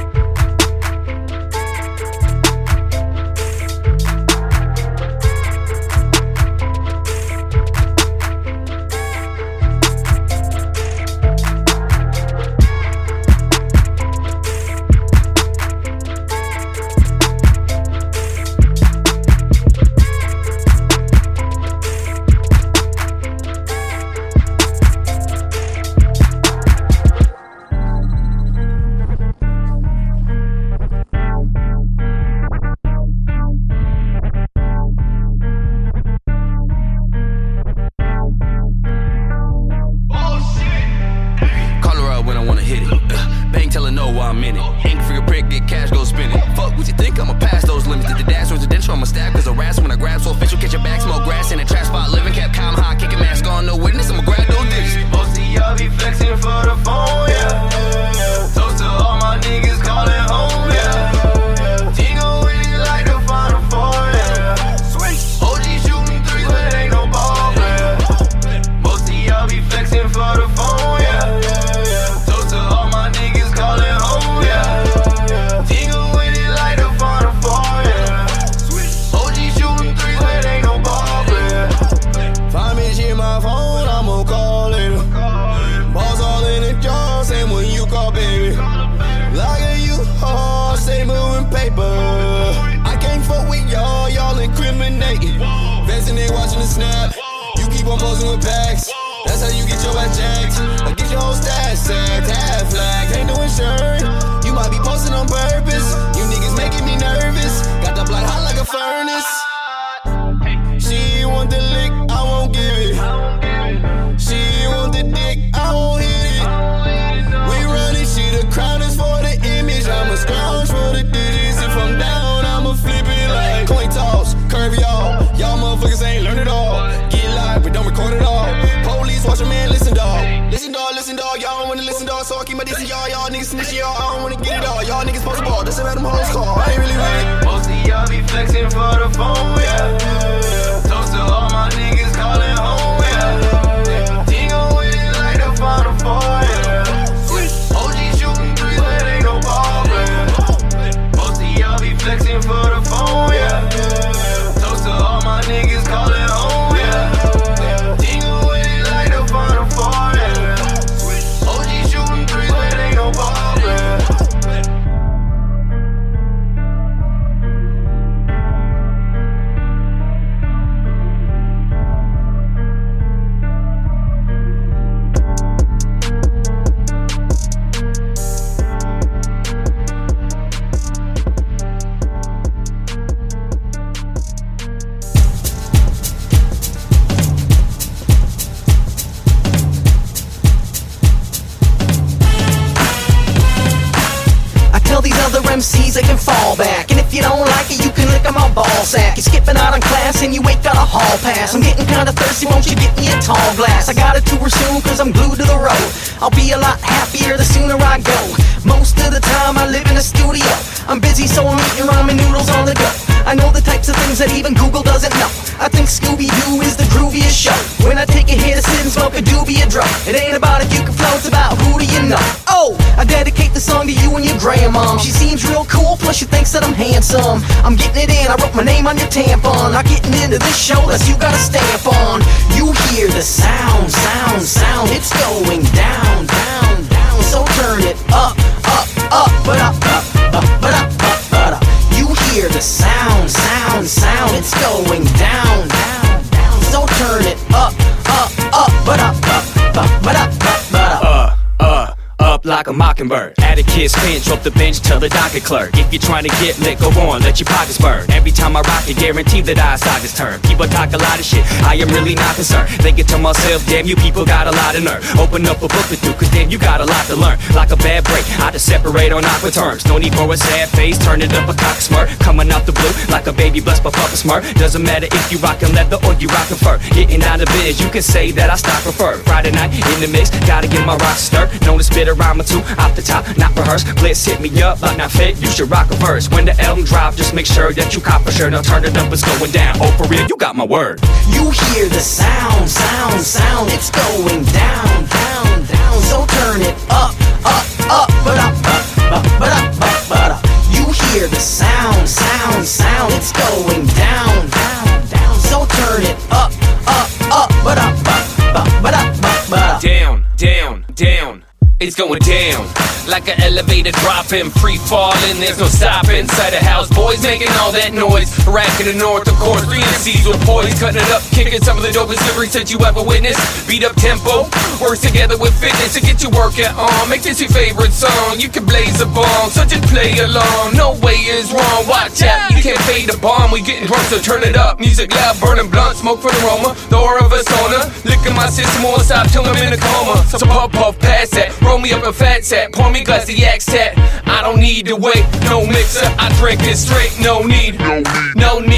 Docket clerk. If you're trying to get lit, go on, let your pockets burn. Every time I rock it, guarantee that I sockets turn. People talk a lot of shit, I am really not concerned. Thinking to myself, damn, you people got a lot of nerve. Open up a book to do, cause damn, you got a lot to learn. Like a bad break, I just separate on awkward terms. No need for a sad face, turn it up a cock smirk. Coming out the blue, like a baby blessed by Papa Smurf. Doesn't matter if you rockin' leather or you rockin' fur. Getting out of biz, you can say that I stock prefer. Friday night in the mix, gotta get my rocks stir. Known to spit a rhyme or two off the top, not rehearse. Blitz hit me up, but not fit. You should rock a verse. When the album drop, just make sure that you cop a shirt. Now turn it up, it's going down. Oh, for real, you got my word. You hear the sound, sound, sound. It's going down, down, down. So turn it up, up, up, but up, up, up, but up, up, but up. You hear the sound, sound, sound. It's going down, down, down. So turn it up, up, up, but up, up, up, but up, up, but up. Down, down, down. It's going down like an elevator dropping, free falling. There's no stopping. Inside the house, boys making all that noise. Racking the north, of course, three MCs with poise, cutting it up, kicking some of the dopest lyrics that you ever witnessed. Beat up tempo, works together with fitness to get your workout on. Make this your favorite song. You can blaze a bomb, so just play along. No way is wrong. Watch out, you can't fade the bomb. We getting drunk, so turn it up. Music loud, burning blunt, smoke for the aroma. The aura of a sauna, licking my system won't stop till I'm in a coma. So puff, puff, pass that. Roll me up a fat sack, pour me glass the X tat. I don't need to wait, no mixer. I drink it straight, no need, no need to hate.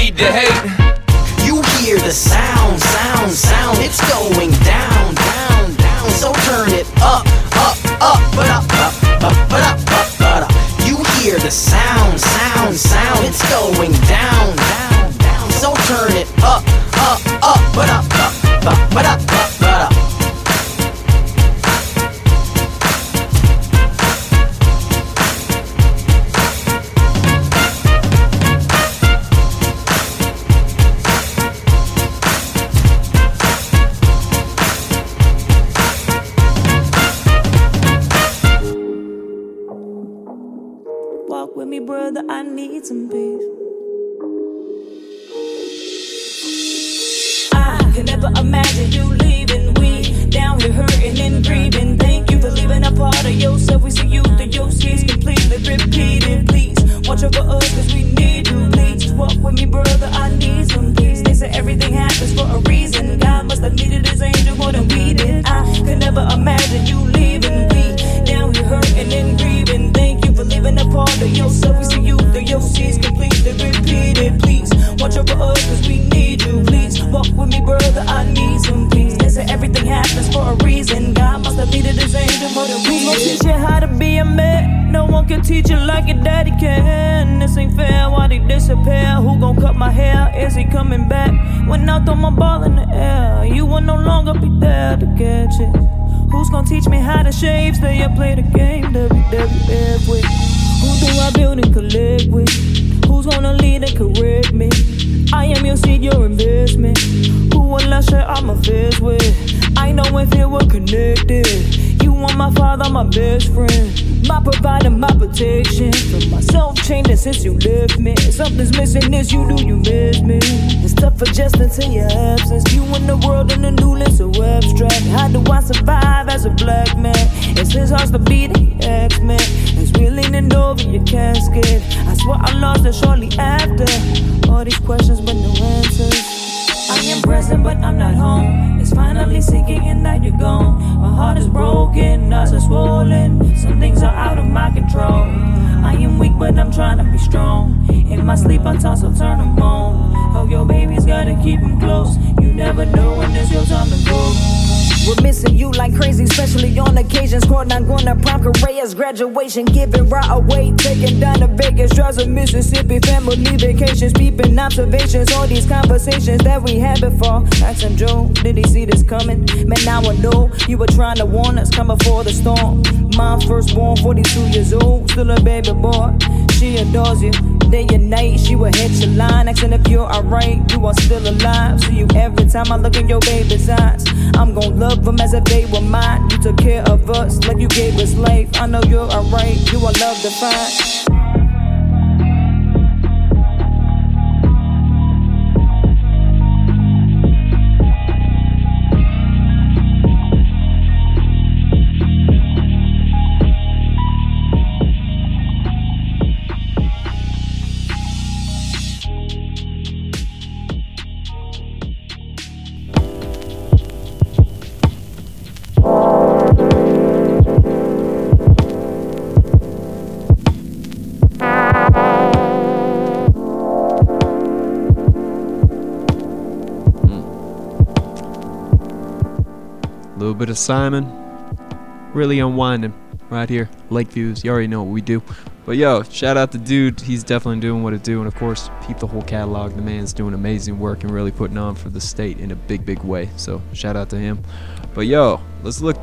Something's missing, is you do you miss me? It's tough adjusting to your absence. You in the world in the new lens so abstract. How do I survive as a black man? It's his heart to beat the X-Men. As we're leaning over your casket. I swear I lost it shortly after. All these questions but no answers. I am present, but I'm not home. It's finally sinking in that you're gone. My heart is broken, eyes are swollen. Some things are out of my control. I am weak, but I'm trying to be strong. In my sleep, I toss, so turn them on. Oh, your baby's gotta keep them close. You never know when it's your time to go. We're missing you like crazy, especially on occasions. Court not gonna prom Correa's graduation, giving right away, taking down to Vegas, drives of Mississippi, family vacations, peeping observations, all these conversations that we had before. Asking Joe, did he see this coming? Man, now I know you were trying to warn us, come before the storm. My firstborn, 42 years old, still a baby boy. She adores you. Day and night, she will hit your line, asking if you're alright. You are still alive. See you every time I look in your baby's eyes. I'm gonna love them as if they were mine. You took care of us like you gave us life. I know you're alright. You are love defined. A little bit of Psymun. Really unwinding right here. Lake views. You already know what we do. But yo, shout out to dude. He's definitely doing what it do. And of course, keep the whole catalog. The man's doing amazing work and really putting on for the state in a big, big way. So shout out to him. But yo, let's look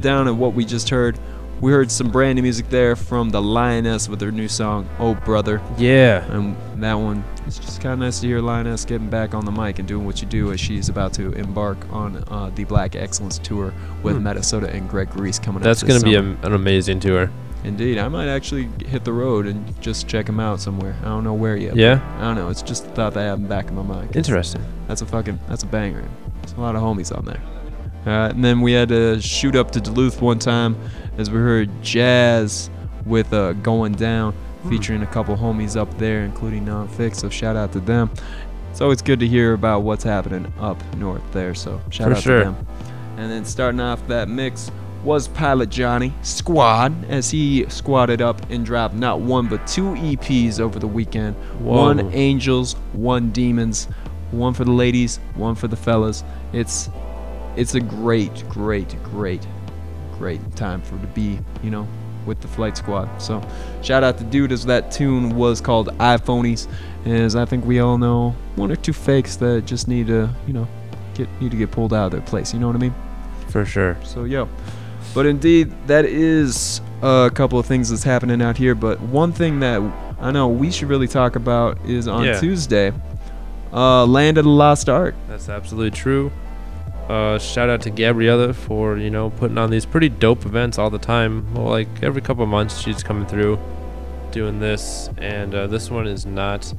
down at what we just heard. We heard some brand new music there from the Lioness with their new song, Oh Brother. Yeah. And that one, it's just kind of nice to hear Lioness getting back on the mic and doing what you do as she's about to embark on uh, the Black Excellence Tour with Hmm. Minnesota and Greg Grease coming That's up. That's going to be a, an amazing tour. Indeed, I might actually hit the road and just check him out somewhere. I don't know where yet. Yeah? I don't know. It's just a thought that I have in the back of my mind. Interesting. That's a fucking that's a banger. There's a lot of homies on there. Uh, and then we had to shoot up to Duluth one time as we heard jazz with uh, "Going Down," Hmm. featuring a couple homies up there, including Non Fix. So shout out to them. It's always good to hear about what's happening up north there. So shout For out sure. to them. And then starting off that mix was Pilot Johnny Squad as he squatted up and dropped not one but two EPs over the weekend. Whoa. One Angels, one Demons, one for the ladies, one for the fellas. It's it's a great, great, great, great time for to be, you know, with the flight squad. So shout out to dude as that tune was called iPhonies. As I think we all know, one or two fakes that just need to, you know, get need to get pulled out of their place. You know what I mean? For sure. So yo, but indeed that is a couple of things that's happening out here. But one thing that I know we should really talk about is on Yeah. Tuesday, uh, Land of the Lost Art. That's absolutely true. Uh, shout out to Gabriella for you know putting on these pretty dope events all the time. Well, like every couple of months she's coming through, doing this, and uh, this one is not.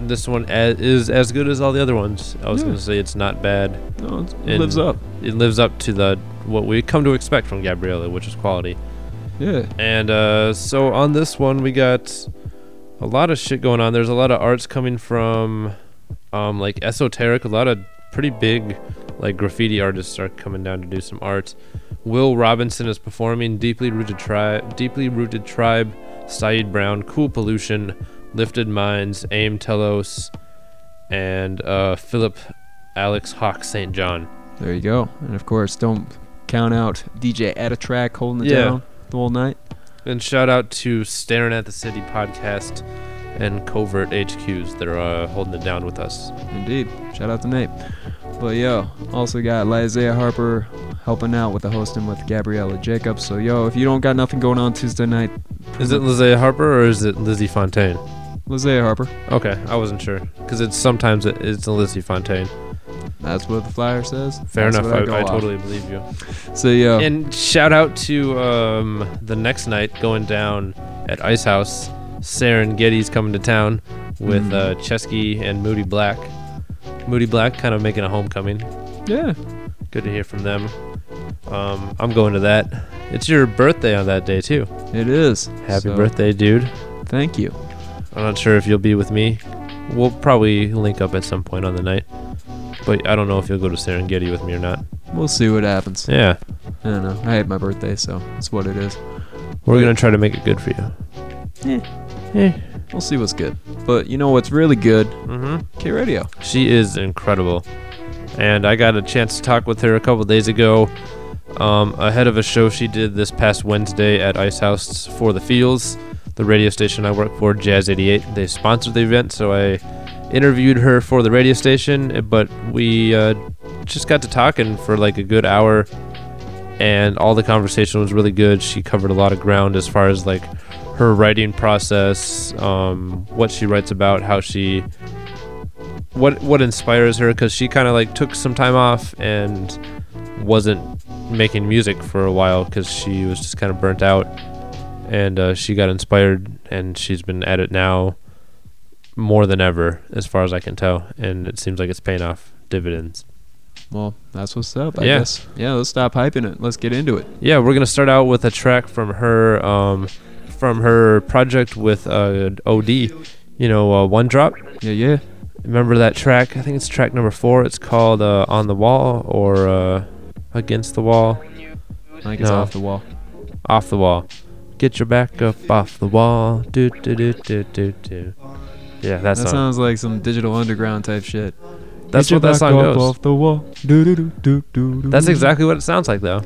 This one a- is as good as all the other ones. I was Yeah. gonna say it's not bad. No, it's- it And lives up. It lives up to the what we come to expect from Gabriella, which is quality. Yeah. And uh, so on this one, we got a lot of shit going on. There's a lot of arts coming from, um, like esoteric. A lot of pretty big, like graffiti artists are coming down to do some art. Will Robinson is performing. Deeply rooted tribe. Deeply rooted tribe. Saeed Brown. Cool pollution. Lifted minds. Aim Telos. And uh, Philip Alex Hawk St. John. There you go. And of course, don't count out DJ Atatrack holding it Yeah. down the whole night. And shout out to Staring at the City podcast and Covert HQs that are uh, holding it down with us. Indeed. Shout out to Nate. But yo, also got Isaiah Harper helping out with the hosting with Gabriella Jacobs. So yo, if you don't got nothing going on Tuesday night, Is it Lizzie Harper or is it Lizzie Fontaine? Lizzie Harper. Okay, I wasn't sure because it's sometimes it, it's Lizzie Fontaine. That's what the flyer says. Fair That's enough. what I, I, totally believe you. So yeah. And shout out to um, the next night going down at Ice House. Serengeti's coming to town with Mm. uh, Chesky and Moodie Black. Moodie Black kind of making a homecoming. Yeah. Good to hear from them. Um, I'm going to that. It's your birthday on that day too. It is. Happy So, birthday, dude. Thank you. I'm not sure if you'll be with me we'll probably link up at some point on the night. But I don't know if you'll go to Serengeti with me or not. We'll see what happens. Yeah. I don't know. I had my birthday, so it's what it is. We're gonna try to make it good for you. Eh. We'll see what's good. But you know what's really good? Mm-hmm. K.Raydio. She is incredible. And I got a chance to talk with her a couple days ago um, ahead of a show she did this past Wednesday at Ice House for the Fields, the radio station I work for, Jazz 88. They sponsored the event, so I interviewed her for the radio station, but we uh, just got to talking for like a good hour, and all the conversation was really good. She covered a lot of ground as far as like her writing process, um, what she writes about, how she what what inspires her because she kind of like took some time off and wasn't making music for a while because she was just kind of burnt out and uh, she got inspired and she's been at it now more than ever as far as i can tell and it seems like it's paying off dividends Well, that's what's up. I Yeah. guess. Yeah. Let's stop hyping it. Let's get into it. yeah we're gonna start out with a track from her um, from her project with uh, od you know uh, one drop yeah yeah remember that track i think it's track number four it's called uh, on the wall or uh, against the wall I think it's off the wall. off the wall get your back up off the wall do do do do do do yeah That that's song. sounds like some digital underground type shit. That's Get your what that back song goes. Off the wall. Do do do do do. that's exactly what it sounds like though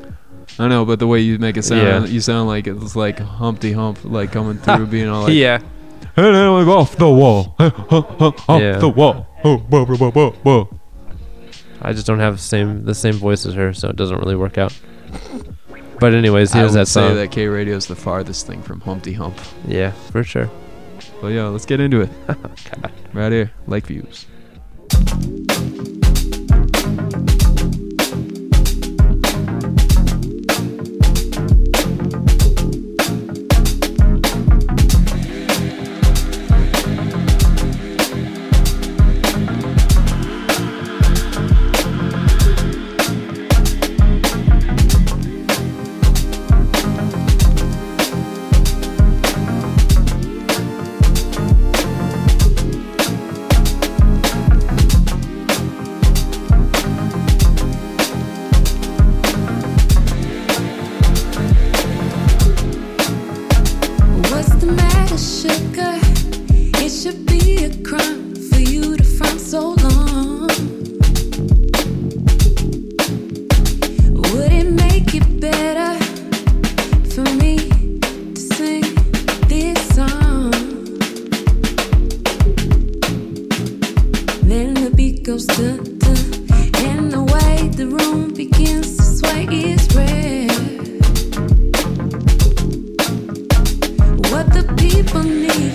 I know, but the way you make it sound, Yeah. you sound like it's like Humpty Hump, like coming through, being all like, yeah "Hey, hey, like, off the wall, off Yeah. the wall." Oh, blah, blah, blah, blah. i just don't have the same the same voice as her so it doesn't really work out but anyways I here's would that say song that K.Raydio is the farthest thing from Humpty Hump. yeah for sure But yeah, let's get into it. Right here, Lake Views. Then the beat goes dun dun, and the way the room begins to sway is rare. What the people need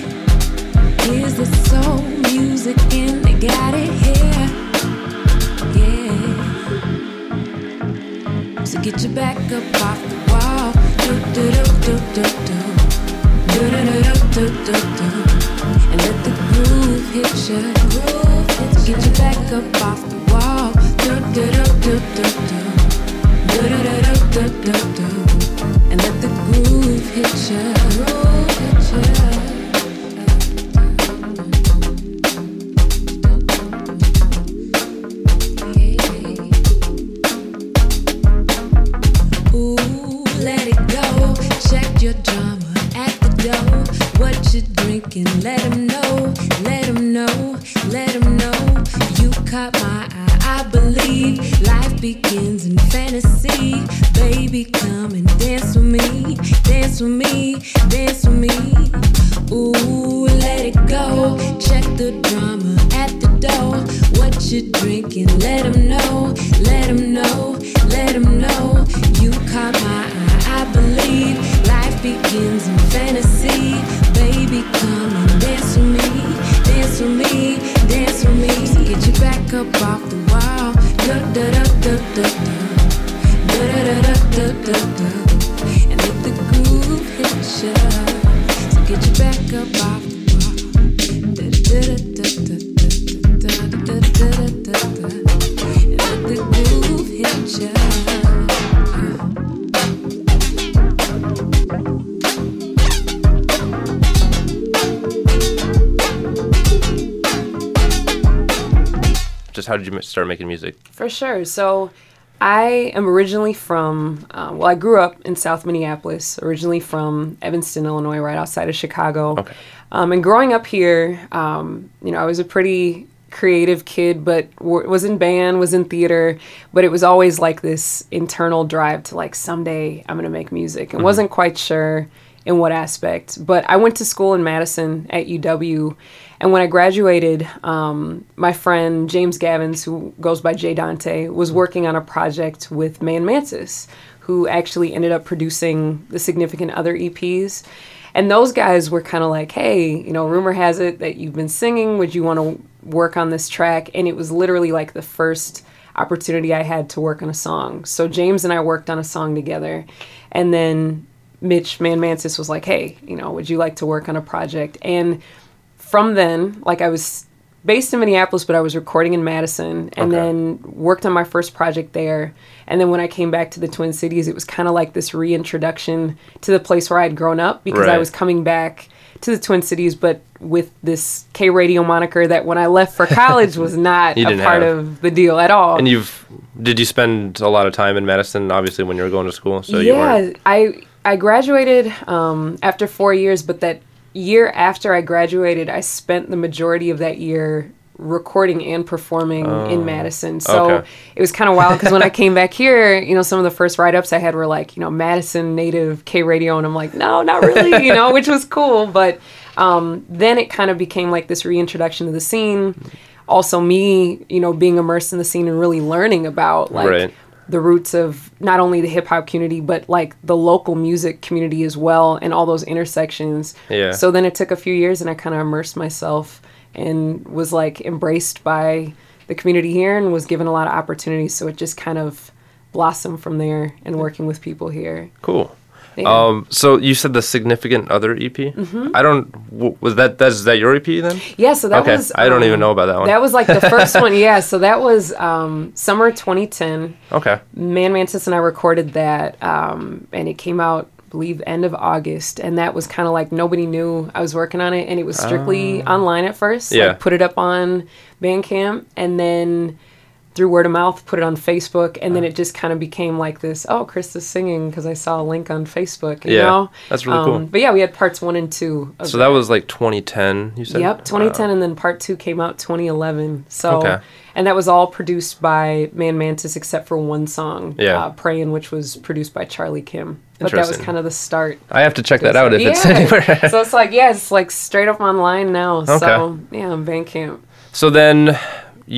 is the soul music, and they got it here. Yeah. So get your back up off the wall. Do do do do do. Do do do do do do do. And let the groove hit you. Get your back up off the wall. Do do do do do do. Do do do do do do. And let the groove hit. Groove hit you. Sure. So I am originally from, uh, well, I grew up in South Minneapolis, originally from Evanston, Illinois, right outside of Chicago. Okay. Um, and growing up here, um, you know, I was a pretty creative kid, but w- was in band, was in theater, but it was always like this internal drive to like someday I'm going to make music and Mhm. wasn't quite sure in what aspect. But I went to school in Madison at UW. And when I graduated, um, my friend James Gavins, who goes by Jay Dante, was working on a project with Man Mantis, who actually ended up producing the significant other EPs. And those guys were kind of like, hey, you know, rumor has it that you've been singing. Would you want to work on this track? And it was literally like the first opportunity I had to work on a song. So James and I worked on a song together. And then Mitch Man Mantis was like, hey, you know, would you like to work on a project? And from then, like I was based in Minneapolis, but I was recording in Madison and Okay. then worked on my first project there. And then when I came back to the Twin Cities, it was kind of like this reintroduction to the place where I had grown up because I was coming back to the Twin Cities, but with this K.Raydio moniker that when I left for college was not a part have. of the deal at all. And you've did you spend a lot of time in Madison? Obviously, when you were going to school, so yeah. I I graduated um, after four years, but that year after I graduated, I spent the majority of that year recording and performing Oh, in Madison. So okay. it was kind of wild because when I came back here, you know, some of the first write ups I had were like, you know, Madison native K.Raydio, and I'm like, no, not really, you know, which was cool, but um, then it kind of became like this reintroduction to the scene. Also, me, you know, being immersed in the scene and really learning about like Right. The roots of not only the hip hop community but like the local music community as well and all those intersections. Yeah. So then it took a few years and I kind of immersed myself and was like embraced by the community here and was given a lot of opportunities so it just kind of blossomed from there and working with people here. Cool. Yeah. Um, so you said the significant other EP. Mhm. I don't. Was that that's is that your EP then? Yeah, so that okay. was I don't um, even know about that one. That was like the first one. Yeah, so that was um, summer 2010. okay. Man Mantis and I recorded that, um, and it came out, I believe, end of August. And that was kind of like nobody knew I was working on it, and it was strictly Ah. online at first. Yeah. Like, put it up on Bandcamp, and then through word of mouth, put it on Facebook, and then it just kind of became like this. Oh, Chris is singing because I saw a link on Facebook. You Yeah, know? that's really cool. But yeah, we had parts one and two. Of So that was like 2010. You said. Yep, 2010, and then part two came out 2011. So, Okay. and that was all produced by Man Mantis except for one song, Yeah. uh, "Praying," which was produced by Charlie Kim. But that was kind of the start. I have to check that out if it's Yeah. anywhere. so it's like, yeah, it's like straight up online now. Okay. So yeah, Bandcamp. So then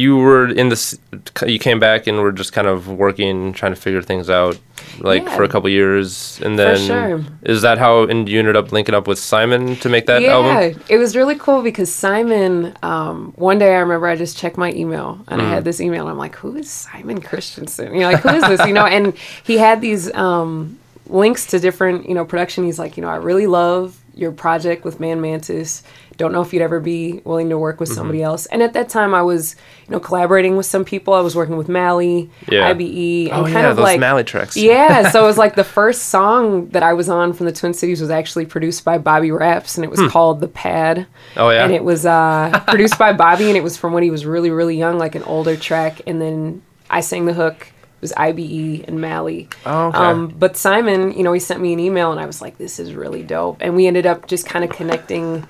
you were in this. You came back and were just kind of working, trying to figure things out, like Yeah. for a couple years, and For then sure. is that how and you ended up linking up with Psymun to make that yeah, album? it was really cool because Psymun. Um, one day I remember I just checked my email and I Mm. had this email. And I'm like, who is Simon Christensen? You know, like who is this? You know, and he had these um, links to different you know production. He's like, you know, I really love your project with Man Mantis. Don't know if you'd ever be willing to work with Mm-hmm. somebody else. And at that time, I was, you know, collaborating with some people. I was working with Mally, Yeah. IBE, and Oh, kind yeah, of those like Mally tracks. Yeah, so it was like the first song that I was on from the Twin Cities was actually produced by Bobby Raps, and it was Hmm. called "The Pad." Oh, yeah? and it was uh, produced by Bobby, and it was from when he was really, really young, like an older track. And then I sang the hook. It was IBE and Mally. Oh, okay. Um, but Psymun, you know, he sent me an email, and I was like, "This is really dope." And we ended up just kind of connecting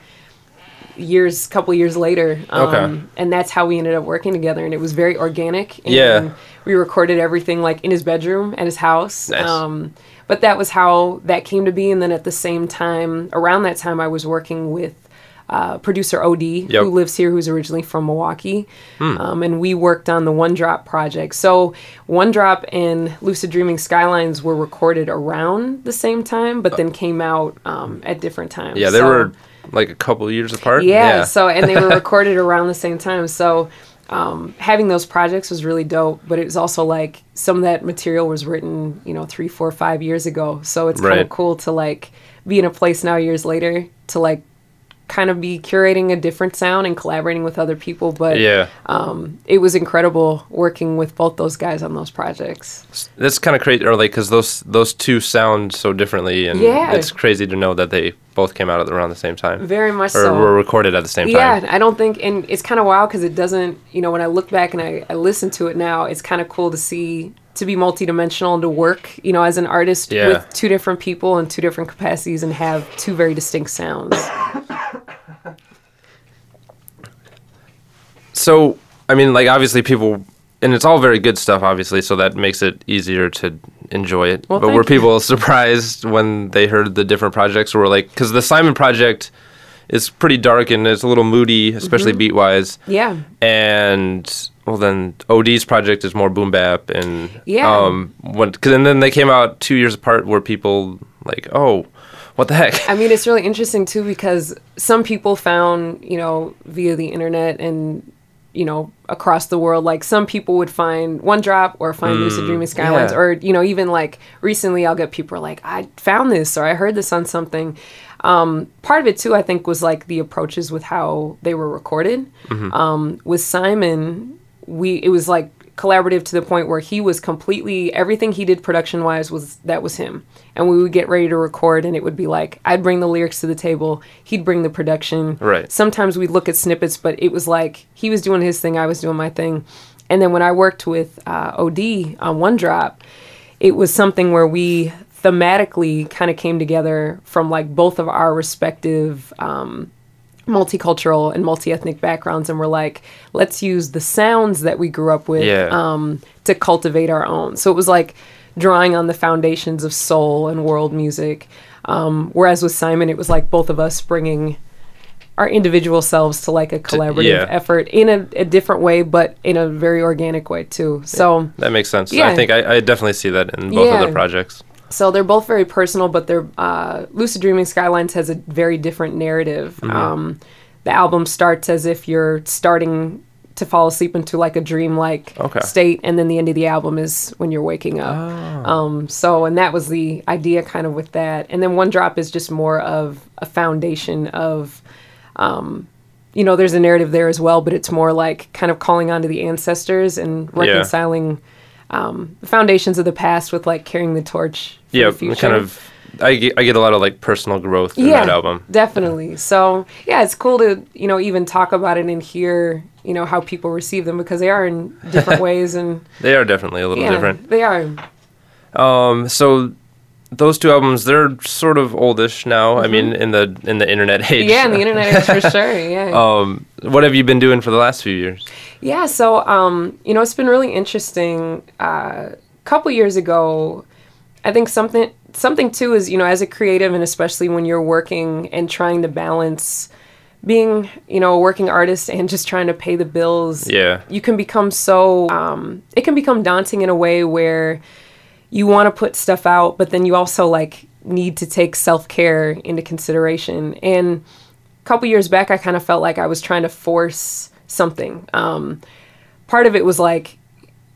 years, couple years later. Um, Okay. And that's how we ended up working together, and it was very organic. And Yeah. We recorded everything like in his bedroom at his house. Nice. Um, but that was how that came to be. And then at the same time, around that time, I was working with uh, producer OD, Yep. who lives here, who's originally from Milwaukee. Hmm. Um, and we worked on the One Drop project. So One Drop and Lucid Dreaming Skylines were recorded around the same time, but then came out um, at different times. Yeah, they So- were like a couple years apart. yeah, So and they were recorded around the same time. So um, having those projects was really dope. But it was also like some of that material was written, you know, three, four, five years ago. So it's kind of cool to like be in a place now years later to like kind of be curating a different sound and collaborating with other people. But Yeah. um, it was incredible working with both those guys on those projects. That's kind of crazy, or like because those those two sound so differently, and Yeah. it's crazy to know that they both came out at around the same time. Very much or so. were recorded at the same yeah, time. Yeah, I don't think, and it's kind of wild because it doesn't, you know, when I look back and I, I listen to it now, it's kind of cool to see to be multidimensional and to work, you know, as an artist Yeah. with two different people in two different capacities and have two very distinct sounds. So, I mean, like obviously people, and it's all very good stuff, obviously, so that makes it easier to enjoy it. Well, but were people surprised when they heard the different projects? Were like, because the Psymun project is pretty dark and it's a little moody, especially Mhm. beat wise. Yeah. And well, then OD's project is more boom bap, and Yeah. um, when, cause, and then they came out two years apart, where people like, oh, what the heck? I mean, it's really interesting too because some people found, you know, via the internet and, you know, across the world, like some people would find One Drop or find Lucid Mm, Dreaming Skylines, yeah. or, you know, even like recently I'll get people like, I found this or I heard this on something. Um, part of it too, I think, was like the approaches with how they were recorded. Mhm. Um, with Psymun, we it was like collaborative to the point where he was completely everything he did production wise was that was him. And we would get ready to record and it would be like i'd bring the lyrics to the table he'd bring the production. Right. sometimes we'd look at snippets but it was like he was doing his thing i was doing my thing. And then when i worked with uh, od on one drop it was something where we thematically kind of came together from like both of our respective um, multicultural and multi-ethnic backgrounds and we're like let's use the sounds that we grew up with Yeah. um, to cultivate our own so it was like drawing on the foundations of soul and world music um, whereas with Psymun it was like both of us bringing our individual selves to like a collaborative yeah. effort in a, a different way but in a very organic way too so That makes sense. Yeah. I think I, I definitely see that in both of the projects. So they're both very personal, but they're uh, Lucid Dreaming Skylines has a very different narrative. Mhm. Um, the album starts as if you're starting to fall asleep into like a dream-like Okay. state, and then the end of the album is when you're waking up. Um, so, and that was the idea kind of with that. And then One Drop is just more of a foundation of. Um, you know, there's a narrative there as well, but it's more like kind of calling on to the ancestors and Yeah. Um, the foundations of the past with like carrying the torch for Yeah, the future. kind of. I get, I get a lot of like personal growth in yeah, that album. definitely. So yeah, it's cool to you know even talk about it and hear you know how people receive them because they are in different ways and They are definitely a little yeah, different. They are. Um, so those two albums, they're sort of oldish now. I mean, in the in the internet age. Mm-hmm. Yeah, in the internet age for sure. Yeah. Um, what have you been doing for the last few years? Yeah, so um, you know, it's been really interesting. Uh, a couple years ago, I think something something too is you know as a creative and especially when you're working and trying to balance being you know a working artist and just trying to pay the bills. Yeah. you can become so um, it can become daunting in a way where you want to put stuff out, but then you also like need to take self care into consideration. And a couple years back, I kind of felt like I was trying to force something. Um, part of it was like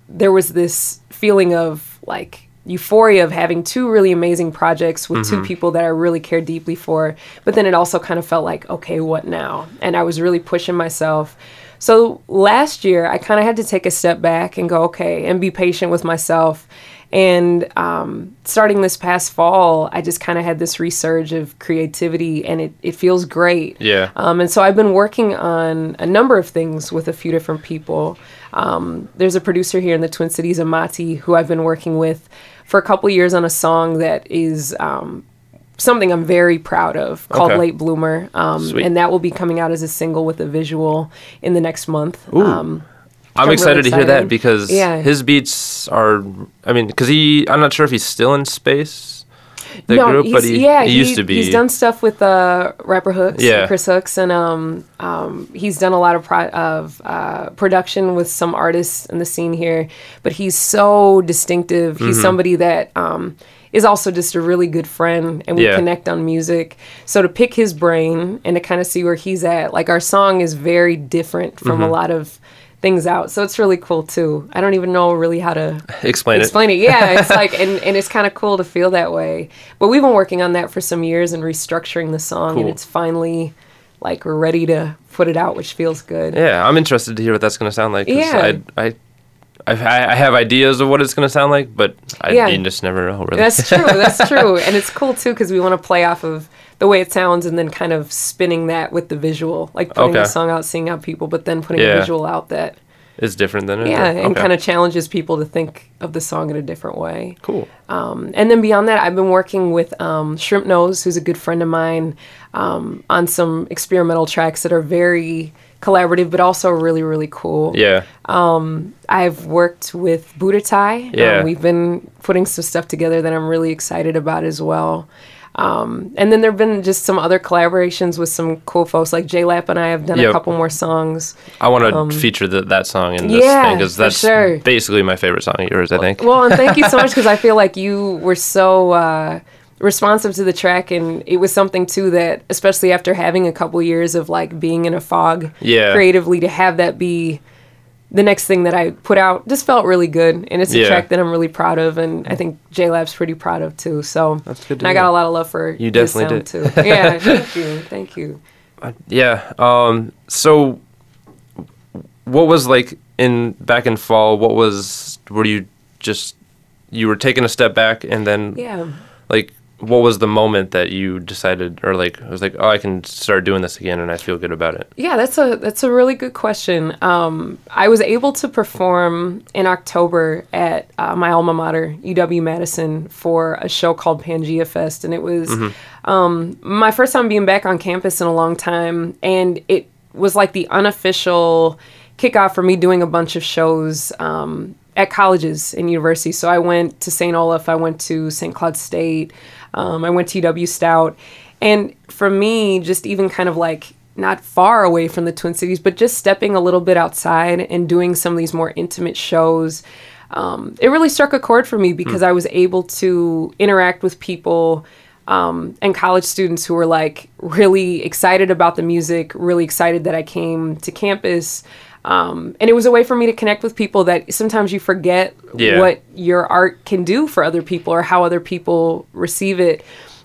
there was this feeling of like euphoria of having two really amazing projects with two Mhm. people that I really care deeply for. But then it also kind of felt like, okay, what now? And I was really pushing myself. So last year, I kind of had to take a step back and go, okay, and be patient with myself. And um, starting this past fall, I just kind of had this resurge of creativity, and it, it feels great. Yeah. Um, and so I've been working on a number of things with a few different people. Um, there's a producer here in the Twin Cities, Amati, who I've been working with for a couple years on a song that is um, something I'm very proud of called Okay. Late Bloomer. Um, Sweet. and that will be coming out as a single with a visual in the next month. Ooh. Um, I'm really excited to hear that because Yeah. his beats are. I mean, because he, I'm not sure if he's still in space, the no, group, but he's- he, yeah, he used to be. He's done stuff with uh, rapper Hooks, Yeah. Chris Hooks, and um, um, he's done a lot of pro- of uh, production with some artists in the scene here. But he's so distinctive. He's Mhm. somebody that um, is also just a really good friend, and we Yeah. connect on music. So to pick his brain and to kind of see where he's at, like our song is very different from a Mhm. lot of things out so it's really cool too i don't even know really how to Explain it. explain it yeah it's like and, and it's kind of cool to feel that way but we've been working on that for some years and restructuring the song and it's finally like we're ready to put it out, which feels good. Yeah, I'm interested to hear what that's going to sound like. Yeah. I, I, I, I have ideas of what it's going to sound like, but I Yeah. just never know. Really. That's true. That's true. And it's cool too because we want to play off of the way it sounds and then kind of spinning that with the visual, like putting the Okay. song out, seeing out people, but then putting a visual out that is different than it. yeah, and kind of challenges people to think of the song in a different way. Cool. Um, and then beyond that, I've been working with um, Shrimp Nose, who's a good friend of mine, um, on some experimental tracks that are very collaborative, but also really, really cool. Yeah. Um, I've worked with Buddha Tai. Yeah. Um, we've been putting some stuff together that I'm really excited about as well. Um, and then there have been just some other collaborations with some cool folks like J Lap and I have done a couple more songs. I want to Um, feature the, that song in this yeah, thing because that's sure. basically my favorite song of yours. I think. Well, and thank you so much because I feel like you were so uh, responsive to the track, and it was something too that, especially after having a couple years of like being in a fog Yeah. creatively, to have that be the next thing that I put out just felt really good, and it's a Yeah. track that I'm really proud of, and I think J Lab's pretty proud of too. So That's good to and I got a lot of love for You this definitely sound, did. too. Yeah, thank you, thank you. Yeah. Um. So, what was like in back in fall? What was were you just you were taking a step back and then Yeah. like what was the moment that you decided or like I was like oh I can start doing this again and I feel good about it. Yeah, that's a that's a really good question. Um, I was able to perform in October at uh, my alma mater, UW Madison, for a show called Pangea Fest, and it was Mhm. um, my first time being back on campus in a long time, and it was like the unofficial kickoff for me doing a bunch of shows um, at colleges and universities. So I went to St. Olaf, I went to St. Cloud State, um, I went to UW Stout, and for me, just even kind of like not far away from the Twin Cities, but just stepping a little bit outside and doing some of these more intimate shows. Um, it really struck a chord for me because I was able to interact with people um, and college students who were like really excited about the music, really excited that I came to campus. Um, and it was a way for me to connect with people that sometimes you forget Yeah. what your art can do for other people or how other people receive it.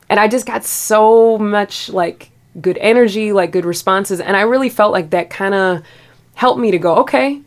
And I just got so much like good energy, like good responses. And I really felt like that kind of helped me to go, okay,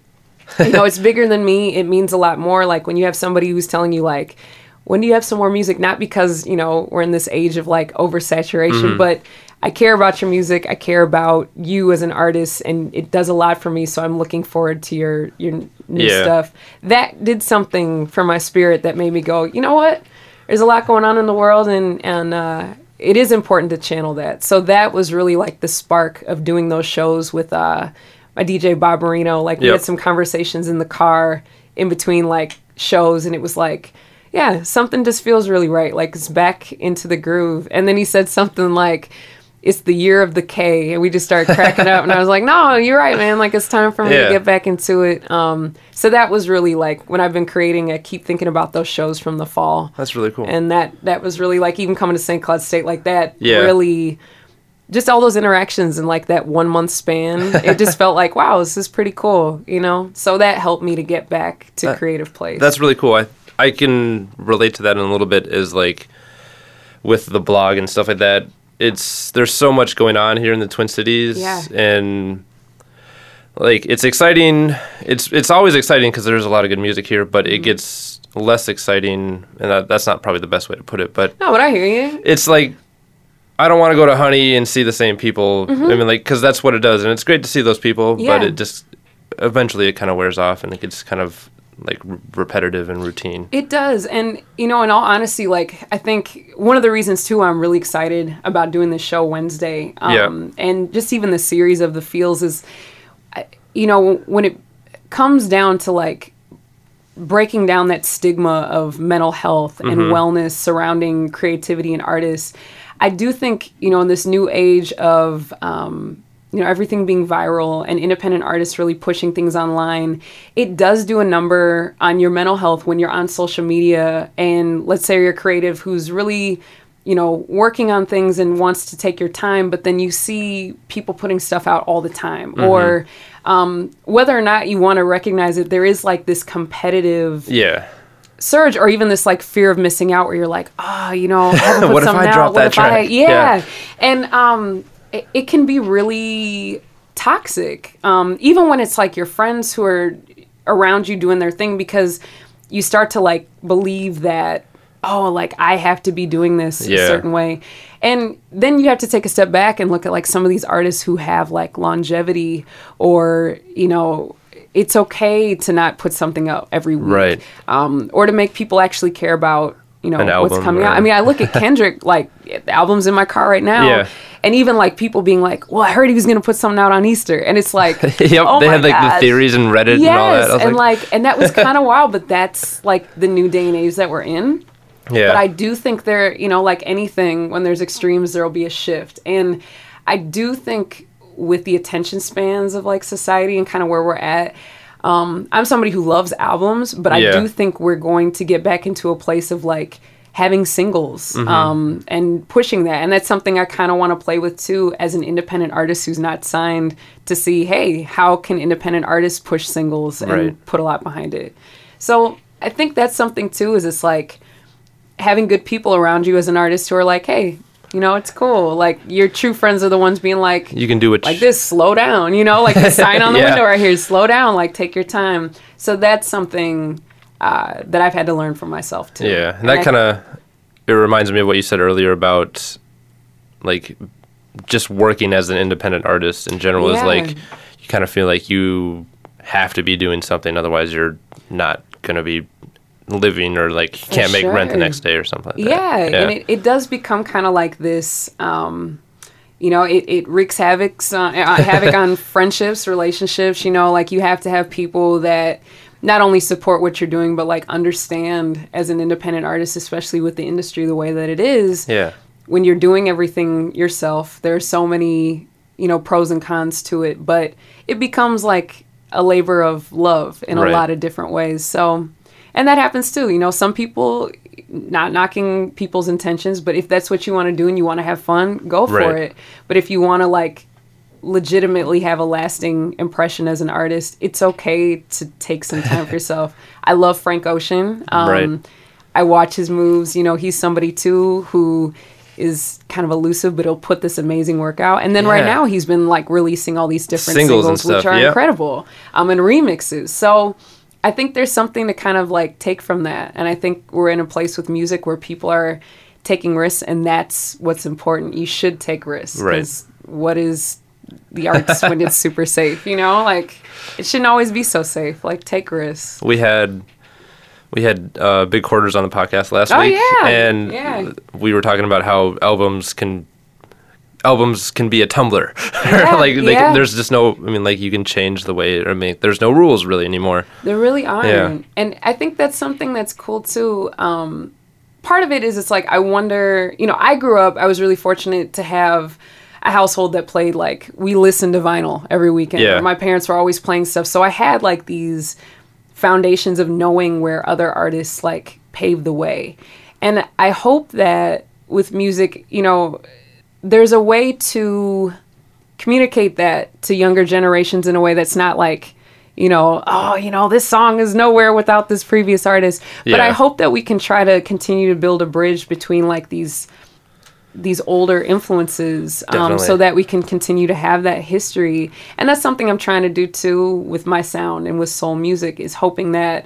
you know, it's bigger than me. It means a lot more. Like when you have somebody who's telling you, like, when do you have some more music? Not because, you know, we're in this age of like oversaturation, Mhm. but I care about your music. I care about you as an artist, and it does a lot for me. So I'm looking forward to your your new Yeah. stuff. That did something for my spirit that made me go, you know what? There's a lot going on in the world, and and uh, it is important to channel that. So that was really like the spark of doing those shows with uh, my DJ Bob Marino. Like we Yep. had some conversations in the car in between like shows, and it was like, yeah, something just feels really right. Like it's back into the groove. And then he said something like. It's the year of the K, and we just started cracking up. And I was like, "No, you're right, man. Like it's time for me Yeah. to get back into it." Um, so that was really like when I've been creating. I keep thinking about those shows from the fall, That's really cool. and that that was really like even coming to St. Cloud State like that. Yeah. Really, just all those interactions in like that one month span. it just felt like wow, this is pretty cool, you know. So that helped me to get back to That- creative place. That's really cool. I I can relate to that in a little bit. Is like with the blog and stuff like that. It's there's so much going on here in the Twin Cities, Yeah. and like it's exciting. It's it's always exciting because there's a lot of good music here, but Mm-hmm. it gets less exciting, and that, that's not probably the best way to put it. But no, but I hear you. it's like I don't want to go to Honey and see the same people. Mhm. I mean, like, because that's what it does, and it's great to see those people, Yeah. but it just eventually it kind of wears off, and it gets kind of like r- repetitive and routine. It does. And, you know, in all honesty, like, I think one of the reasons, too, I'm really excited about doing this show Wednesday um, and just even the series of the feels is, you know, when it comes down to like breaking down that stigma of mental health and Mhm. wellness surrounding creativity and artists, I do think, you know, in this new age of, um, you know, everything being viral and independent artists really pushing things online, it does do a number on your mental health when you're on social media. And let's say you're a creative who's really, you know, working on things and wants to take your time, but then you see people putting stuff out all the time. Mhm. Or um, whether or not you want to recognize it, there is like this competitive Yeah. surge or even this like fear of missing out where you're like ah you know I haven't put What if I out. drop what that if I yeah. Yeah. and um it, it can be really toxic. Um, even when it's like your friends who are around you doing their thing, because you start to like believe that oh, like I have to be doing this a certain way. And then you have to take a step back and look at like some of these artists who have like longevity or, you know, it's okay to not put something out every week. Right. Um, or to make people actually care about, you know, An what's coming or- out. I mean, I look at Kendrick, like the album's in my car right now. Yeah. And even like people being like, well, I heard he was going to put something out on Easter. And it's like, yep, oh they had like gosh. the theories and Reddit Yes, and all that. I was and like, like, and that was kind of wild, but that's like the new day and age that we're in. Yeah. But I do think there, you know, like anything, when there's extremes, there will be a shift. And I do think with the attention spans of like society and kind of where we're at, um, I'm somebody who loves albums, but I Yeah. do think we're going to get back into a place of like having singles Mhm. um, and pushing that. And that's something I kind of want to play with too as an independent artist who's not signed to see, hey, how can independent artists push singles and Right. put a lot behind it. So I think that's something too, is it's like having good people around you as an artist who are like, hey, you know, it's cool. Like your true friends are the ones being like, you can do it. like this, slow down, you know, like the sign on the Yeah. window right here, slow down, like take your time. So that's something uh, that I've had to learn for myself too. Yeah, and that kind of it reminds me of what you said earlier about like just working as an independent artist in general is like you kind of feel like you have to be doing something otherwise you're not going to be living or like you can't make rent the next day or something like yeah, that. and it, it does become kind of like this um you know it, it wreaks havoc on, uh, havoc on friendships relationships you know like you have to have people that not only support what you're doing but like understand as an independent artist especially with the industry the way that it is yeah. when you're doing everything yourself there are so many you know pros and cons to it but it becomes like a labor of love in a lot of different ways so and that happens too you know some people not knocking people's intentions but if that's what you want to do and you want to have fun go for Right. it but if you want to like legitimately have a lasting impression as an artist it's okay to take some time for yourself i love frank ocean um, Right. I watch his moves. You know, he's somebody too who is kind of elusive, but he'll put this amazing work out. And then right now he's been like releasing all these different Singles singles, which are yeah. incredible. Um, and remixes. So I think there's something to kind of like take from that. And I think we're in a place with music where people are taking risks, and that's what's important. You should take risks. Right. What is the arts when it's super safe? You know, like it shouldn't always be so safe. Like take risks. We had we had uh, big quarters on the podcast last Oh, week, yeah, and yeah. we were talking about how albums can albums can be a Tumblr. Yeah, like yeah. can, there's just no. I mean, like you can change the way. I mean, there's no rules really anymore. There really aren't. Yeah. And I think that's something that's cool too. Um, part of it is it's like I wonder, you know, I grew up, I was really fortunate to have a household that played like we listened to vinyl every weekend. Yeah. My parents were always playing stuff. So I had like these foundations of knowing where other artists like paved the way. And I hope that with music, you know, there's a way to communicate that to younger generations in a way that's not like you know oh you know this song is nowhere without this previous artist but i hope that we can try to continue to build a bridge between like these these older influences um, so that we can continue to have that history. And that's something i'm trying to do too with my sound and with soul music is hoping that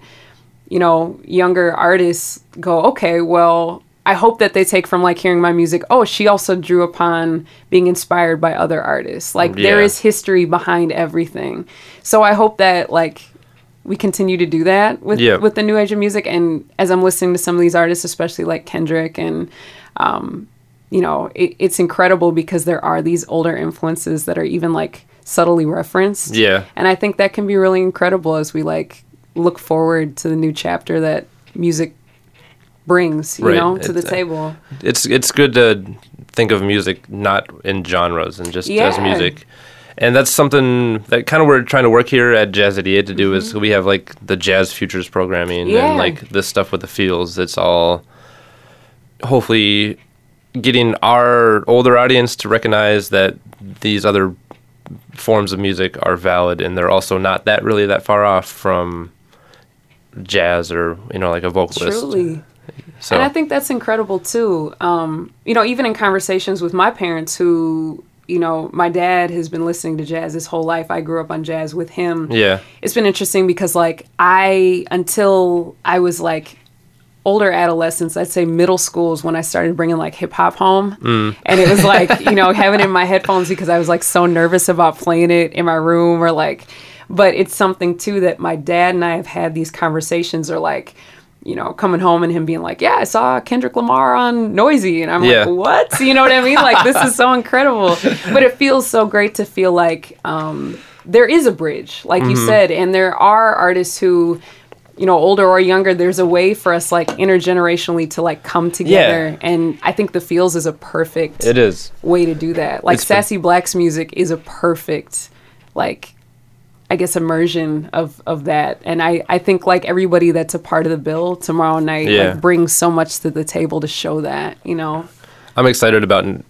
you know younger artists go okay well i hope that they take from like hearing my music oh she also drew upon being inspired by other artists. Like there Yeah. is history behind everything. So i hope that like we continue to do that with Yeah. with the new age of music. And as i'm listening to some of these artists especially like kendrick and um you know it, it's incredible because there are these older influences that are even like subtly referenced Yeah. and I think that can be really incredible as we like look forward to the new chapter that music brings, you Right. know, to the It's, uh, table. It's it's good to think of music not in genres and just as music. And that's something that kind of we're trying to work here at Jazz 88 to do is Mm-hmm. we have like the jazz futures programming Yeah. and like this stuff with the fields. It's all hopefully getting our older audience to recognize that these other forms of music are valid and they're also not that really that far off from jazz or you know like a vocalist. Truly. So And I think that's incredible too. Um, you know, even in conversations with my parents who, you know, my dad has been listening to jazz his whole life. I grew up on jazz with him. Yeah. It's been interesting because, like, I, until I was like older adolescence, I'd say middle school is when I started bringing like hip hop home. Mm. And it was like, you know, having it in my headphones because I was like so nervous about playing it in my room or like, but it's something too that my dad and I have had these conversations or like, you know, coming home and him being like, "Yeah, I saw Kendrick Lamar on Noisey," and I'm Yeah. like, "What?" You know what I mean? Like, this is so incredible. But it feels so great to feel like um, there is a bridge, like you Mhm. said, and there are artists who, you know, older or younger. There's a way for us, like intergenerationally, to like come together, yeah. and I think the feels is a perfect It is. way to do that. Like It's Sassy Black's music is a perfect, like, I guess immersion of of that. And I I think like everybody that's a part of the bill tomorrow night Yeah. like brings so much to the table to show that. You know. I'm excited about n-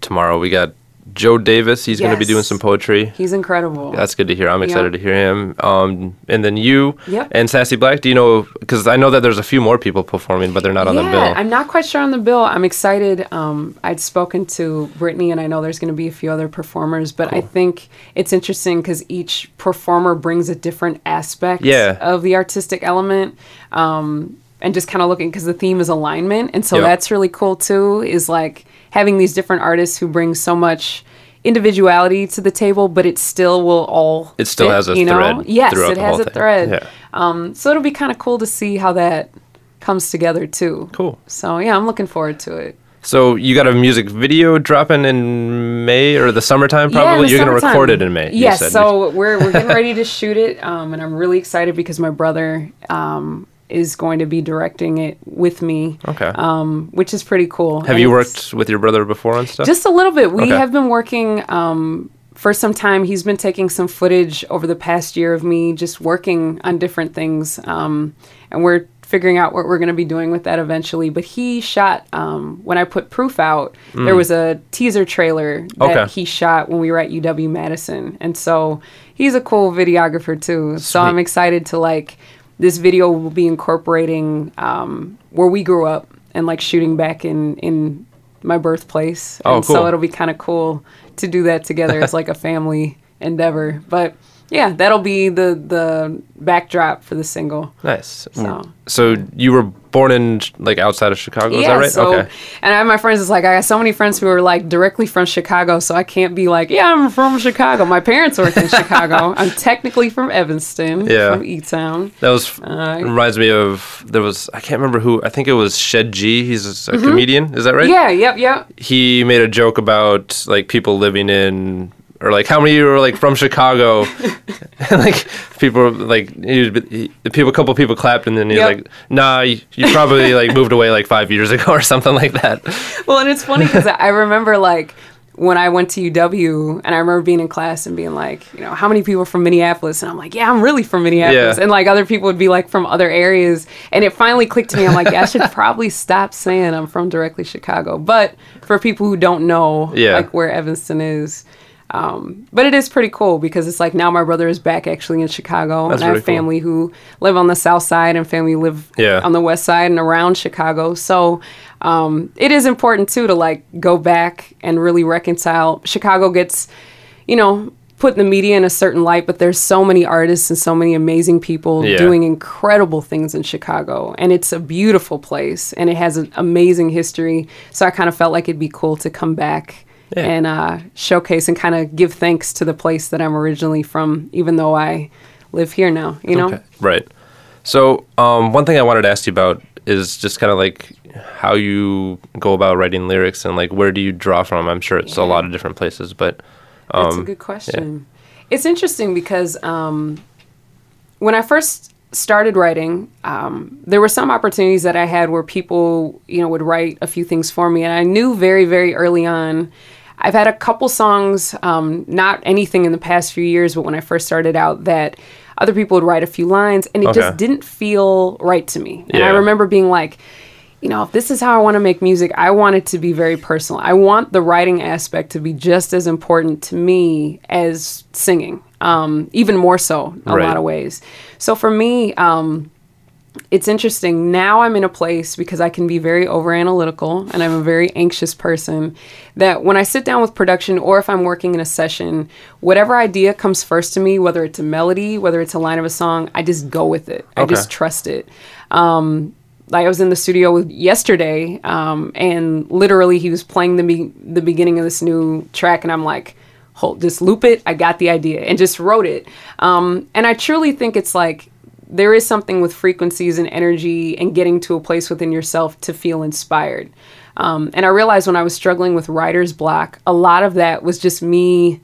tomorrow. We got Joe Davis. He's going to be doing some poetry. He's incredible. That's good to hear. I'm Yeah. excited to hear him. Um, and then you Yep. and Sassy Black. Do you know? Because I know that there's a few more people performing, but they're not on the bill. I'm not quite sure on the bill. I'm excited. Um, I'd spoken to Brittany, and I know there's going to be a few other performers, but I think it's interesting because each performer brings a different aspect Yeah. of the artistic element. Um, and just kind of looking because the theme is alignment, and so Yep. that's really cool too. Is like having these different artists who bring so much individuality to the table, but it still will all. It still fit, has a you know? thread Yes, it has a thing. thread. Yeah. Um, so it'll be kind of cool to see how that comes together too. Cool. So yeah, I'm looking forward to it. So you got a music video dropping in May or the summertime? Probably. the You're going to record it in May. Yes, so we're we're getting ready to shoot it, um, and I'm really excited because my brother um, is going to be directing it with me. Okay. Um, which is pretty cool. Have And you worked with your brother before on stuff? Just a little bit. We Okay. have been working um, for some time. He's been taking some footage over the past year of me just working on different things, um, and we're figuring out what we're going to be doing with that eventually. But he shot um, when I put Proof out. There Mm. was a teaser trailer that Okay. he shot when we were at UW Madison, and so he's a cool videographer too. So I'm excited to like this video will be incorporating um, where we grew up and like shooting back in in my birthplace. Oh, and cool. So it'll be kind of cool to do that together as like a family endeavor. But yeah, that'll be the the backdrop for the single. Nice. So. So you were born in like outside of Chicago, is that right? so okay. and I have my friends. It's like I got so many friends who are like directly from Chicago, so I can't be like, yeah, I'm from Chicago. My parents work in Chicago. I'm technically from Evanston, Yeah. from E Town. That was Uh, reminds me of there was I can't remember who I think it was Shed G. He's a Mhm. comedian. Is that right? Yeah, yep, yep. He made a joke about like people living in or like how many of you are like from Chicago? like people were, like he, was- he, the people a couple people clapped and then he's Yep. like, nah, you, you probably like moved away like five years ago or something like that. Well, and it's funny because I remember like when I went to UW, and I remember being in class and being like, you know, how many people are from Minneapolis? And I'm like, yeah, I'm really from Minneapolis. Yeah. And like other people would be like from other areas. And it finally clicked to me. I'm like, yeah, I should probably stop saying I'm from directly Chicago. But for people who don't know, Yeah. like where Evanston is. Um, but it is pretty cool because it's like now my brother is back actually in Chicago, That's and I have really cool. family who live on the south side and family live Yeah. on the west side and around Chicago. So um, it is important too to like go back and really reconcile. Chicago gets, you know, put in the media in a certain light, but there's so many artists and so many amazing people Yeah. doing incredible things in Chicago, and it's a beautiful place and it has an amazing history. So I kind of felt like it'd be cool to come back. Yeah. And uh, showcase and kind of give thanks to the place that I'm originally from, even though I live here now. You know, Okay. Right. So, um, one thing I wanted to ask you about is just kind of like how you go about writing lyrics and like where do you draw from? I'm sure it's a lot of different places, but um, That's a good question. It's interesting because um, when I first started writing, um, there were some opportunities that I had where people, you know, would write a few things for me, and I knew very, very early on. I've had a couple songs, um, not anything in the past few years, but when I first started out, that other people would write a few lines, and it Okay. just didn't feel right to me. And I remember being like, you know, if this is how I want to make music, I want it to be very personal. I want the writing aspect to be just as important to me as singing, um, even more so in a Right. lot of ways. So for me, um, it's interesting. Now I'm in a place because I can be very over analytical and I'm a very anxious person that when I sit down with production or if I'm working in a session, whatever idea comes first to me, whether it's a melody, whether it's a line of a song, I just go with it. I just trust it. Um, like I was in the studio with yesterday, um, and literally he was playing the be- the beginning of this new track, and I'm like, hold, just loop it. I got the idea, and just wrote it. Um, and I truly think it's like there is something with frequencies and energy and getting to a place within yourself to feel inspired. Um, and I realized when I was struggling with writer's block, a lot of that was just me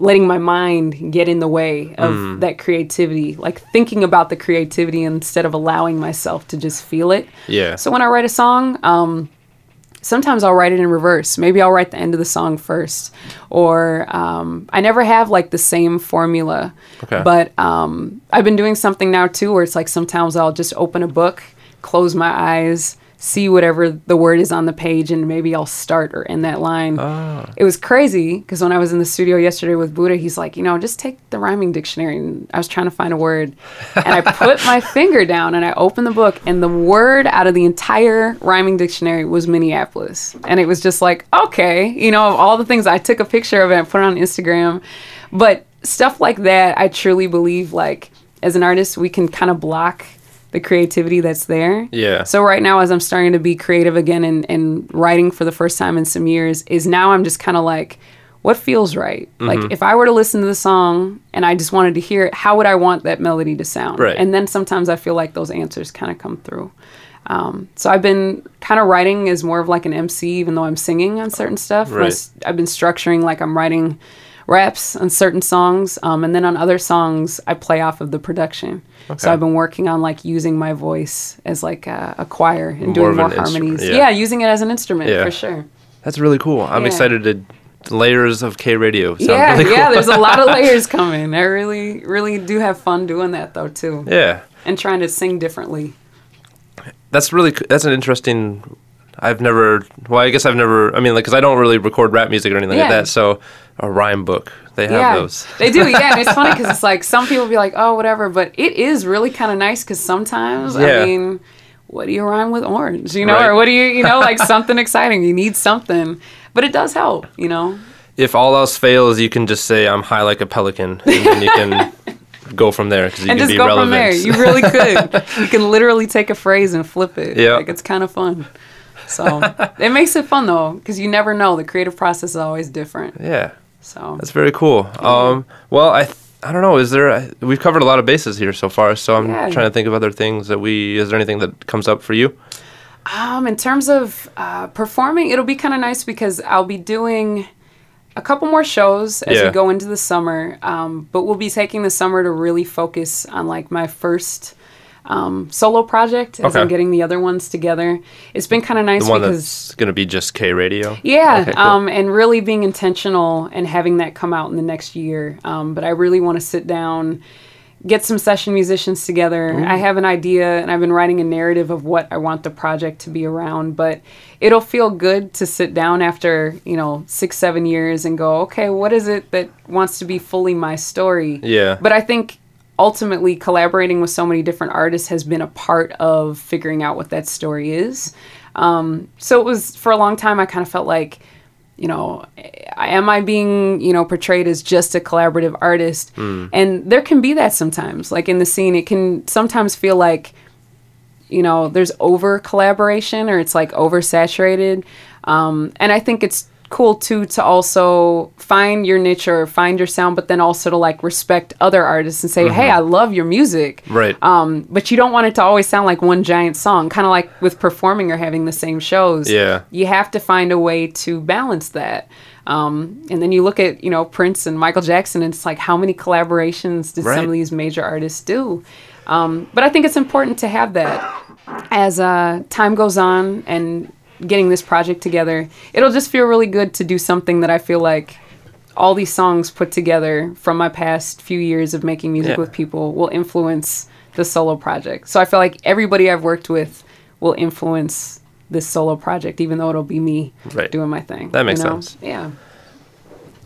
letting my mind get in the way of Mm. that creativity, like thinking about the creativity instead of allowing myself to just feel it. Yeah. So when I write a song, um, sometimes I'll write it in reverse. Maybe I'll write the end of the song first, or um, I never have like the same formula. Okay. But um, I've been doing something now too, where it's like sometimes I'll just open a book, close my eyes, see whatever the word is on the page, and maybe I'll start or end that line. Ah. It was crazy because when I was in the studio yesterday with Buddha, he's like, you know, just take the rhyming dictionary. And I was trying to find a word. And I put my finger down and I opened the book, and the word out of the entire rhyming dictionary was Minneapolis. And it was just like, okay, you know, of all the things, I took a picture of it and put it on Instagram. But stuff like that, I truly believe, like, as an artist, we can kind of block the creativity that's there. Yeah. So right now, as I'm starting to be creative again and, and writing for the first time in some years, is now I'm just kind of like, what feels right? Mhm. Like if I were to listen to the song and I just wanted to hear it, how would I want that melody to sound? Right. And then sometimes I feel like those answers kind of come through. Um, so I've been kind of writing as more of like an MC, even though I'm singing on certain stuff. Right. I've been structuring like I'm writing raps on certain songs, um, and then on other songs I play off of the production. Okay. So I've been working on like using my voice as like a, a choir and More doing more an harmonies. yeah. Yeah. using it as an instrument Yeah. for sure. That's really cool. I'm Yeah. excited to layers of K.Raydio. Sound yeah, really cool. yeah. There's a lot of layers coming. I really, really do have fun doing that though too. Yeah. And trying to sing differently. That's really that's an interesting. I've never. Well, I guess I've never. I mean, like, because I don't really record rap music or anything like that. So a rhyme book, they have yeah, those. they do. Yeah, and it's funny because it's like some people be like, "Oh, whatever," but it is really kind of nice because sometimes, Yeah. I mean, what do you rhyme with orange? You know, Right. or what do you, you know, like something exciting? You need something, but it does help. You know. If all else fails, you can just say I'm high like a pelican, and then you can go from there because you and can just be go relevant. from there. You really could. you can literally take a phrase and flip it. Yeah. Like it's kind of fun. So it makes it fun though, because you never know. The creative process is always different. yeah. So That's very cool. Um, well, I th- I don't know. Is there? I- We've covered a lot of bases here so far. So I'm Yeah. trying to think of other things that we. Is there anything that comes up for you? Um, in terms of uh, performing, it'll be kind of nice because I'll be doing a couple more shows as Yeah. we go into the summer. Um, but we'll be taking the summer to really focus on like my first um, solo project as I'm getting the other ones together. It's been kind of nice the one because that's going to be just K.Raydio. yeah, Okay, cool. um, and really being intentional and having that come out in the next year. Um, but I really want to sit down, get some session musicians together. I have an idea, and I've been writing a narrative of what I want the project to be around. But it'll feel good to sit down after you know six, seven years and go, okay, what is it that wants to be fully my story? Yeah. But I think ultimately collaborating with so many different artists has been a part of figuring out what that story is. Um, so it was for a long time. I kind of felt like, you know, am I being you know portrayed as just a collaborative artist? Mm. And there can be that sometimes. Like in the scene, it can sometimes feel like, you know, there's over collaboration or it's like oversaturated. Um, and I think it's cool too to also find your niche or find your sound, but then also to like respect other artists and say, Mhm. hey, I love your music. Right. Um, but you don't want it to always sound like one giant song, kind of like with performing or having the same shows. Yeah. You have to find a way to balance that. Um, and then you look at, you know, Prince and Michael Jackson, and it's like, how many collaborations did Right. some of these major artists do? Um, but I think it's important to have that as uh, time goes on and getting this project together. It'll just feel really good to do something that I feel like all these songs put together from my past few years of making music Yeah. with people will influence the solo project. So I feel like everybody I've worked with will influence this solo project, even though it'll be me Right. doing my thing. That makes you know? sense. Yeah.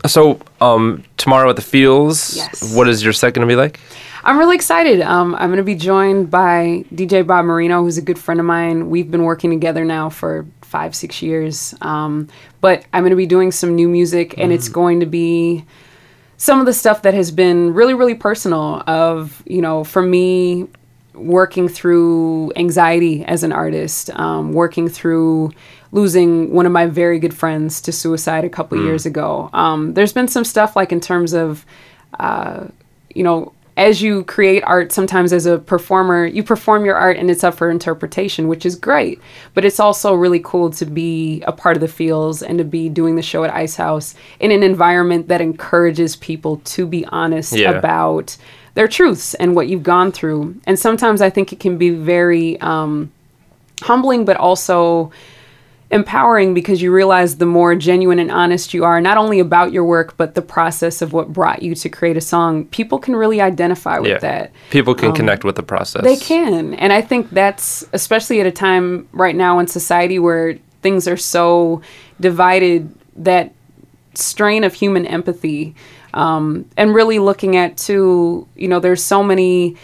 So um, tomorrow at the Fields. Yes. What is your set going to be like? I'm really excited. Um, I'm going to be joined by DJ Bob Marino, who's a good friend of mine. We've been working together now for five, six years. Um, but I'm going to be doing some new music, and it's going to be some of the stuff that has been really, really personal. Of you know, for me, working through anxiety as an artist, um, working through losing one of my very good friends to suicide a couple Mm. years ago. Um, there's been some stuff like in terms of, uh, you know, as you create art, sometimes as a performer, you perform your art and it's up for interpretation, which is great. But it's also really cool to be a part of the feels and to be doing the show at Ice House in an environment that encourages people to be honest Yeah. about their truths and what you've gone through. And sometimes I think it can be very um, humbling, but also empowering because you realize the more genuine and honest you are, not only about your work, but the process of what brought you to create a song, people can really identify with yeah. that. People can Um, connect with the process. They can. And I think that's especially at a time right now in society where things are so divided that strain of human empathy um, and really looking at too you know there's so many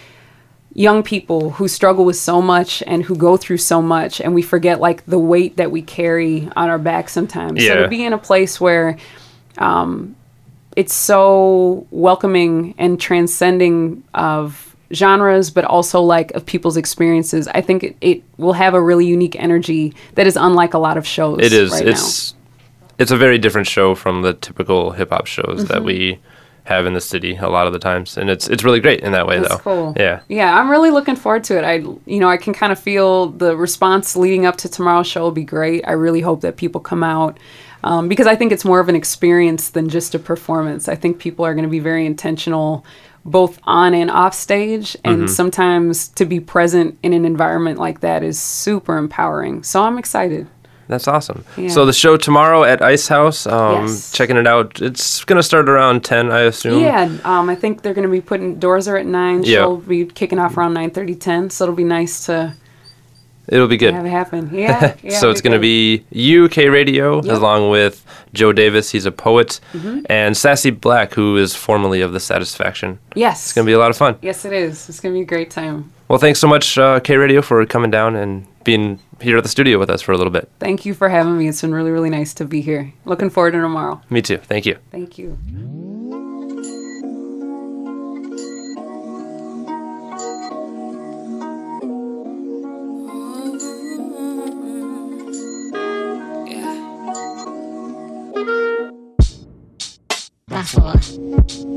young people who struggle with so much and who go through so much and we forget like the weight that we carry on our back sometimes so to be in a place where um, it's so welcoming and transcending of genres but also like of people's experiences i think it, it will have a really unique energy that is unlike a lot of shows It is. right it's it's a very different show from the typical hip hop shows that Mhm. we have in the city a lot of the times, and it's it's really great in that way That's though. cool. Yeah. Yeah, I'm really looking forward to it. I, you know, I can kind of feel the response leading up to tomorrow's show will be great. I really hope that people come out um, because I think it's more of an experience than just a performance. I think people are going to be very intentional, both on and off stage, and Mhm. sometimes to be present in an environment like that is super empowering. So I'm excited. That's awesome. Yeah. So the show tomorrow at Ice House, um, Yes. checking it out. It's gonna start around ten, I assume. Yeah, um, I think they're going to be putting doors are at nine. Yeah. She'll be kicking off around 9:30, 10. So it'll be nice to It'll be good. have it happen. Yeah, yeah. so it's going to be UK Radio Yep. along with Joe Davis. He's a poet, Mhm. and SassyBlack, who is formerly of THEESatisfaction. Yes. It's going to be a lot of fun. Yes, it is. It's going to be a great time. Well, thanks so much, uh, K.Raydio, for coming down and being here at the studio with us for a little bit. Thank you for having me. It's been really, really nice to be here. Looking forward to tomorrow. Me too. Thank you. Thank you. That's all.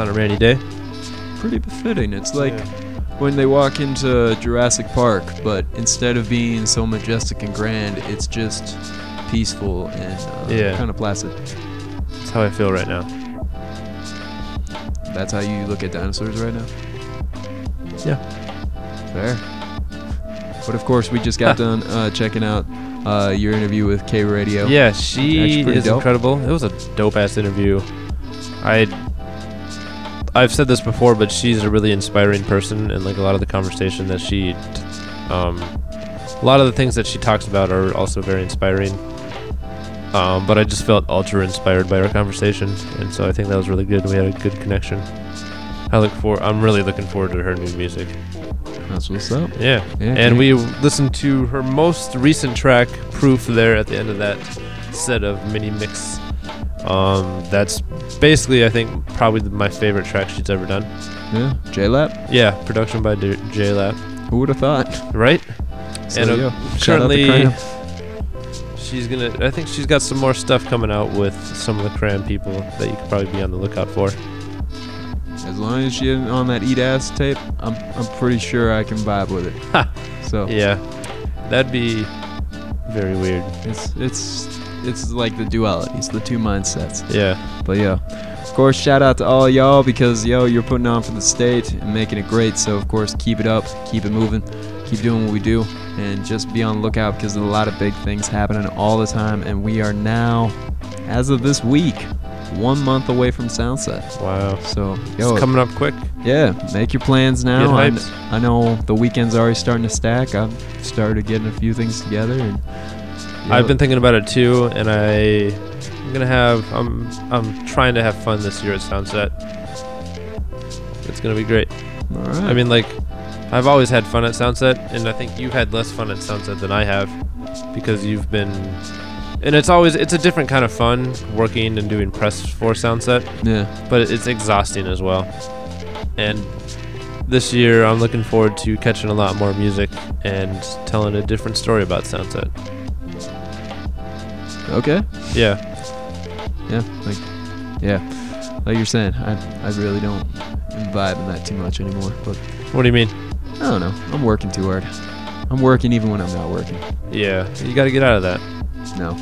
On a rainy day. Pretty befitting. It's like when they walk into Jurassic Park, but instead of being so majestic and grand, it's just peaceful and uh, Yeah. kind of placid. That's how I feel right now. That's how you look at dinosaurs right now? Yeah. Fair. But of course, we just got done uh, checking out uh, your interview with K.Raydio. Yeah, Actually she is dope. incredible. It was a dope ass interview. I I've said this before, but she's a really inspiring person, and like a lot of the conversation that she, um, a lot of the things that she talks about are also very inspiring. Um, but I just felt ultra inspired by our conversation, and so I think that was really good. We had a good connection. I look for. I'm really looking forward to her new music. That's what's up. Yeah, Yeah, and we listened to her most recent track, "Proof." There at the end of that set of mini mix. Um, that's basically, I think, probably my favorite track she's ever done. Yeah, J Lap. Yeah, production by D- J Lap. Who would have thought? Right? So, and uh, yo, shout out to currently, she's gonna. I think she's got some more stuff coming out with some of the Cram people that you could probably be on the lookout for. As long as she isn't on that Eat Ass tape, I'm, I'm pretty sure I can vibe with it. So Yeah, that'd be very weird. It's it's it's like the dualities, the two mindsets. Yeah. But yeah. Of course, shout out to all y'all because yo, you're putting on for the state and making it great. So of course, keep it up, keep it moving, keep doing what we do, and just be on the lookout because there's a lot of big things happening all the time. And we are now, as of this week, one month away from Soundset. Wow. So yo, It's coming up quick. Yeah, make your plans now. Get I, hyped. I know the weekend's already starting to stack. I've started getting a few things together, and I've been thinking about it too, and I, I'm gonna have. I'm I'm trying to have fun this year at Soundset. It's gonna be great. All right. I mean, like, I've always had fun at Soundset, and I think you've had less fun at Soundset than I have, because you've been. And it's always it's a different kind of fun working and doing press for Soundset. Yeah. But it's exhausting as well. And this year, I'm looking forward to catching a lot more music and telling a different story about Soundset. Okay. Yeah. Yeah. Like, yeah. Like you're saying, I I really don't vibe in that too much anymore. But What do you mean? I don't know. I'm working too hard. I'm working even when I'm not working. Yeah, you got to get out of that. No.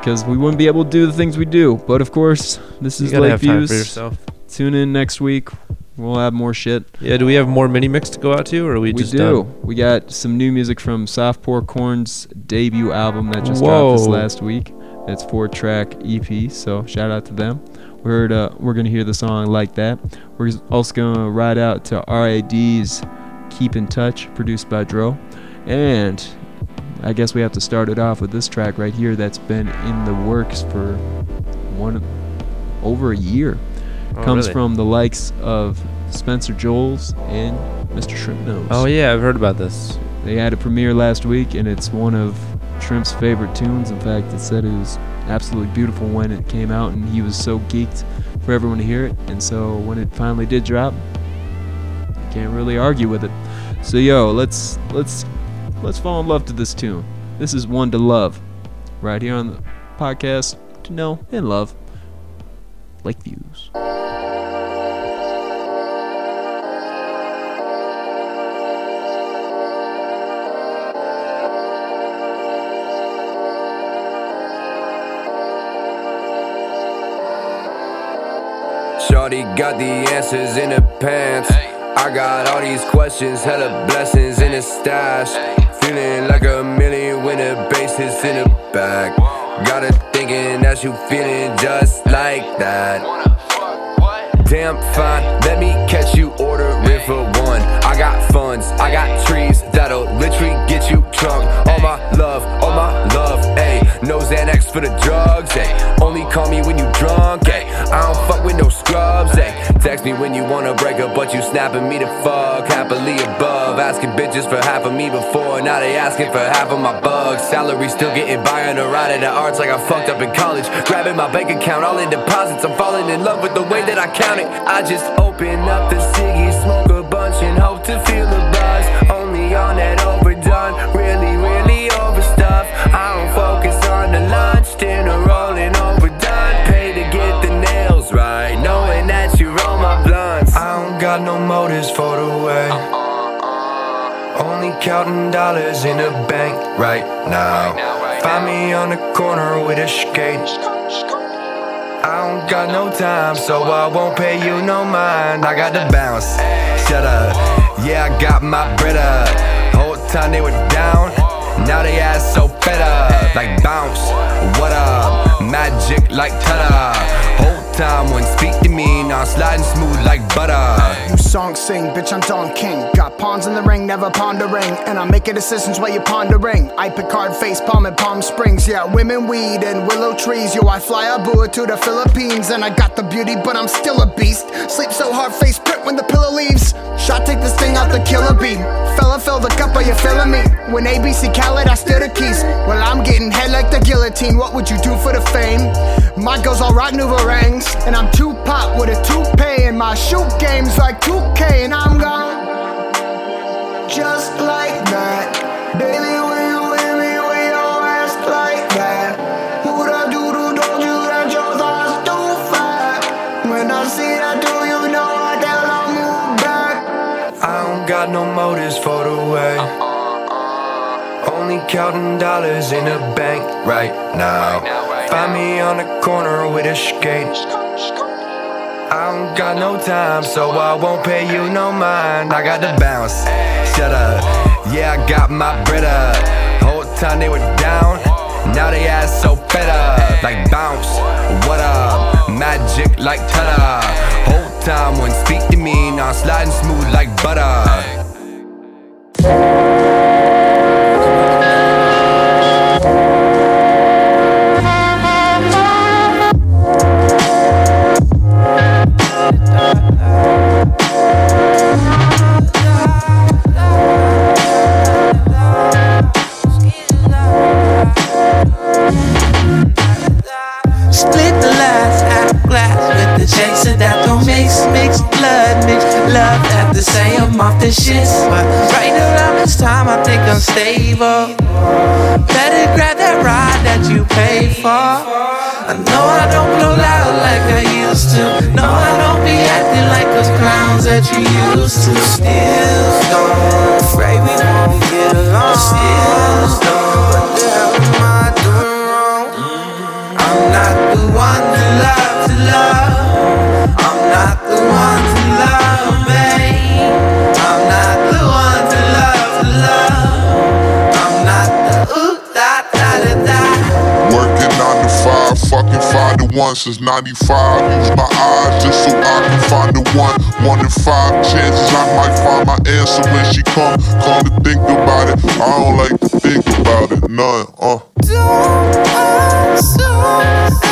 Because we wouldn't be able to do the things we do. But of course, this You is Lake time Views. for yourself. Tune in next week. We'll have more shit. Yeah, do we have more mini mix to go out to, or are we, We just do. done? We got some new music from Softcore Corn's debut album that just dropped this last week. It's four track EP, so shout out to them. We heard uh, we're gonna hear the song like that. We're also gonna ride out to RAD's "Keep in Touch," produced by Dro, and I guess we have to start it off with this track right here that's been in the works for one over a year. Oh, Comes really? from the likes of Spencer Joles and Mr. Shrimp Nose. Oh yeah, I've heard about this. They had a premiere last week, and it's one of Shrimp's favorite tunes. In fact, it said it was absolutely beautiful when it came out, and he was so geeked for everyone to hear it. And so when it finally did drop, I can't really argue with it. So yo, let's let's let's fall in love to this tune. This is one to love, right here on the podcast. To know and love, Lake Views. Shorty got the answers in her pants. I got all these questions, hella blessings in the stash. Feeling like a million when the bass hits in the back. Got her thinking that you feeling just like that. Damn fine, let me catch you ordering for one. I got funds, I got trees that'll literally get you drunk. All my love, all my love, ayy. No Xanax for the drugs, ayy. Only call me when you drunk, ayy. I don't fuck with no scrubs, ayy. Text me when you wanna break up, but you snapping me to fuck. Happily above, asking bitches for half of me before. Now they asking for half of my bugs. Salary still getting by on the ride of the arts like I fucked up in college. Grabbing my bank account, all in deposits. I'm falling in love with the way that I count it. I just open up the ciggy, smoke a bunch, and hope to feel a Only counting dollars in a bank right now. Find me on the corner with a skate. I don't got no time, so I won't pay you no mind. I got to bounce. Shut up. Yeah, I got my bread up. Whole time they were down. Now they ass so fed up. Like bounce. What up? Magic like ta When speak to me, now sliding smooth like butter. New song sing, bitch, I'm Don King. Got pawns in the ring, never pondering. And I'm making decisions while you're pondering. I Picard face palm in Palm Springs. Yeah, women, weed, and willow trees. Yo, I fly a bua to the Philippines. And I got the beauty, but I'm still a beast. Sleep so hard, face print when the pillow leaves. Shot, take this thing out the killer beam. Fella, fill the cup, are you feeling me? When ABC Khaled, I steer the keys. Well, I'm getting head like the guillotine. What would you do for the fame? My girls all rock new rangs. And I'm pop with a toupee. And my shoot game's like 2K. And I'm gone. Just like that. Baby, when you with me, when your ass like that. Who the doodle told you that your thoughts too fat? When I see that, do you know I tell I move back? I don't got no motives for the way. Only counting dollars in a bank right now. Find me on the corner with a skate. I don't got no time, so I won't pay you no mind. I got to bounce. Shut up. Yeah, I got my bread up. Whole time they were down. Now they ass so fed up. Like bounce. What up? Magic like ta Whole time when speak to me, now sliding smooth like butter. Mix blood, mix love at the same off the shit. But right around this time, I think I'm stable. Better grab that ride that you paid for. I know I don't blow loud like I used to. No, I don't be acting like those clowns that you used to. Still afraid we won't get along. Still since 95. Use my eyes just so I can find the one. One in five chances I might find my answer when she come. Come to think about it, I don't like to think about it. None, uh. Don't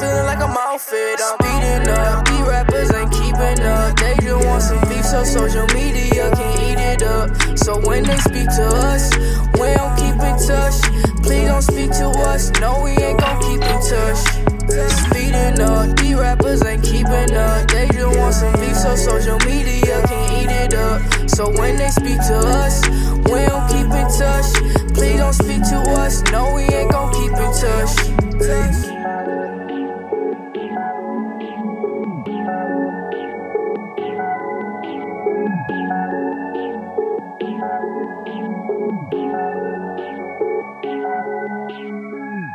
feeling like I'm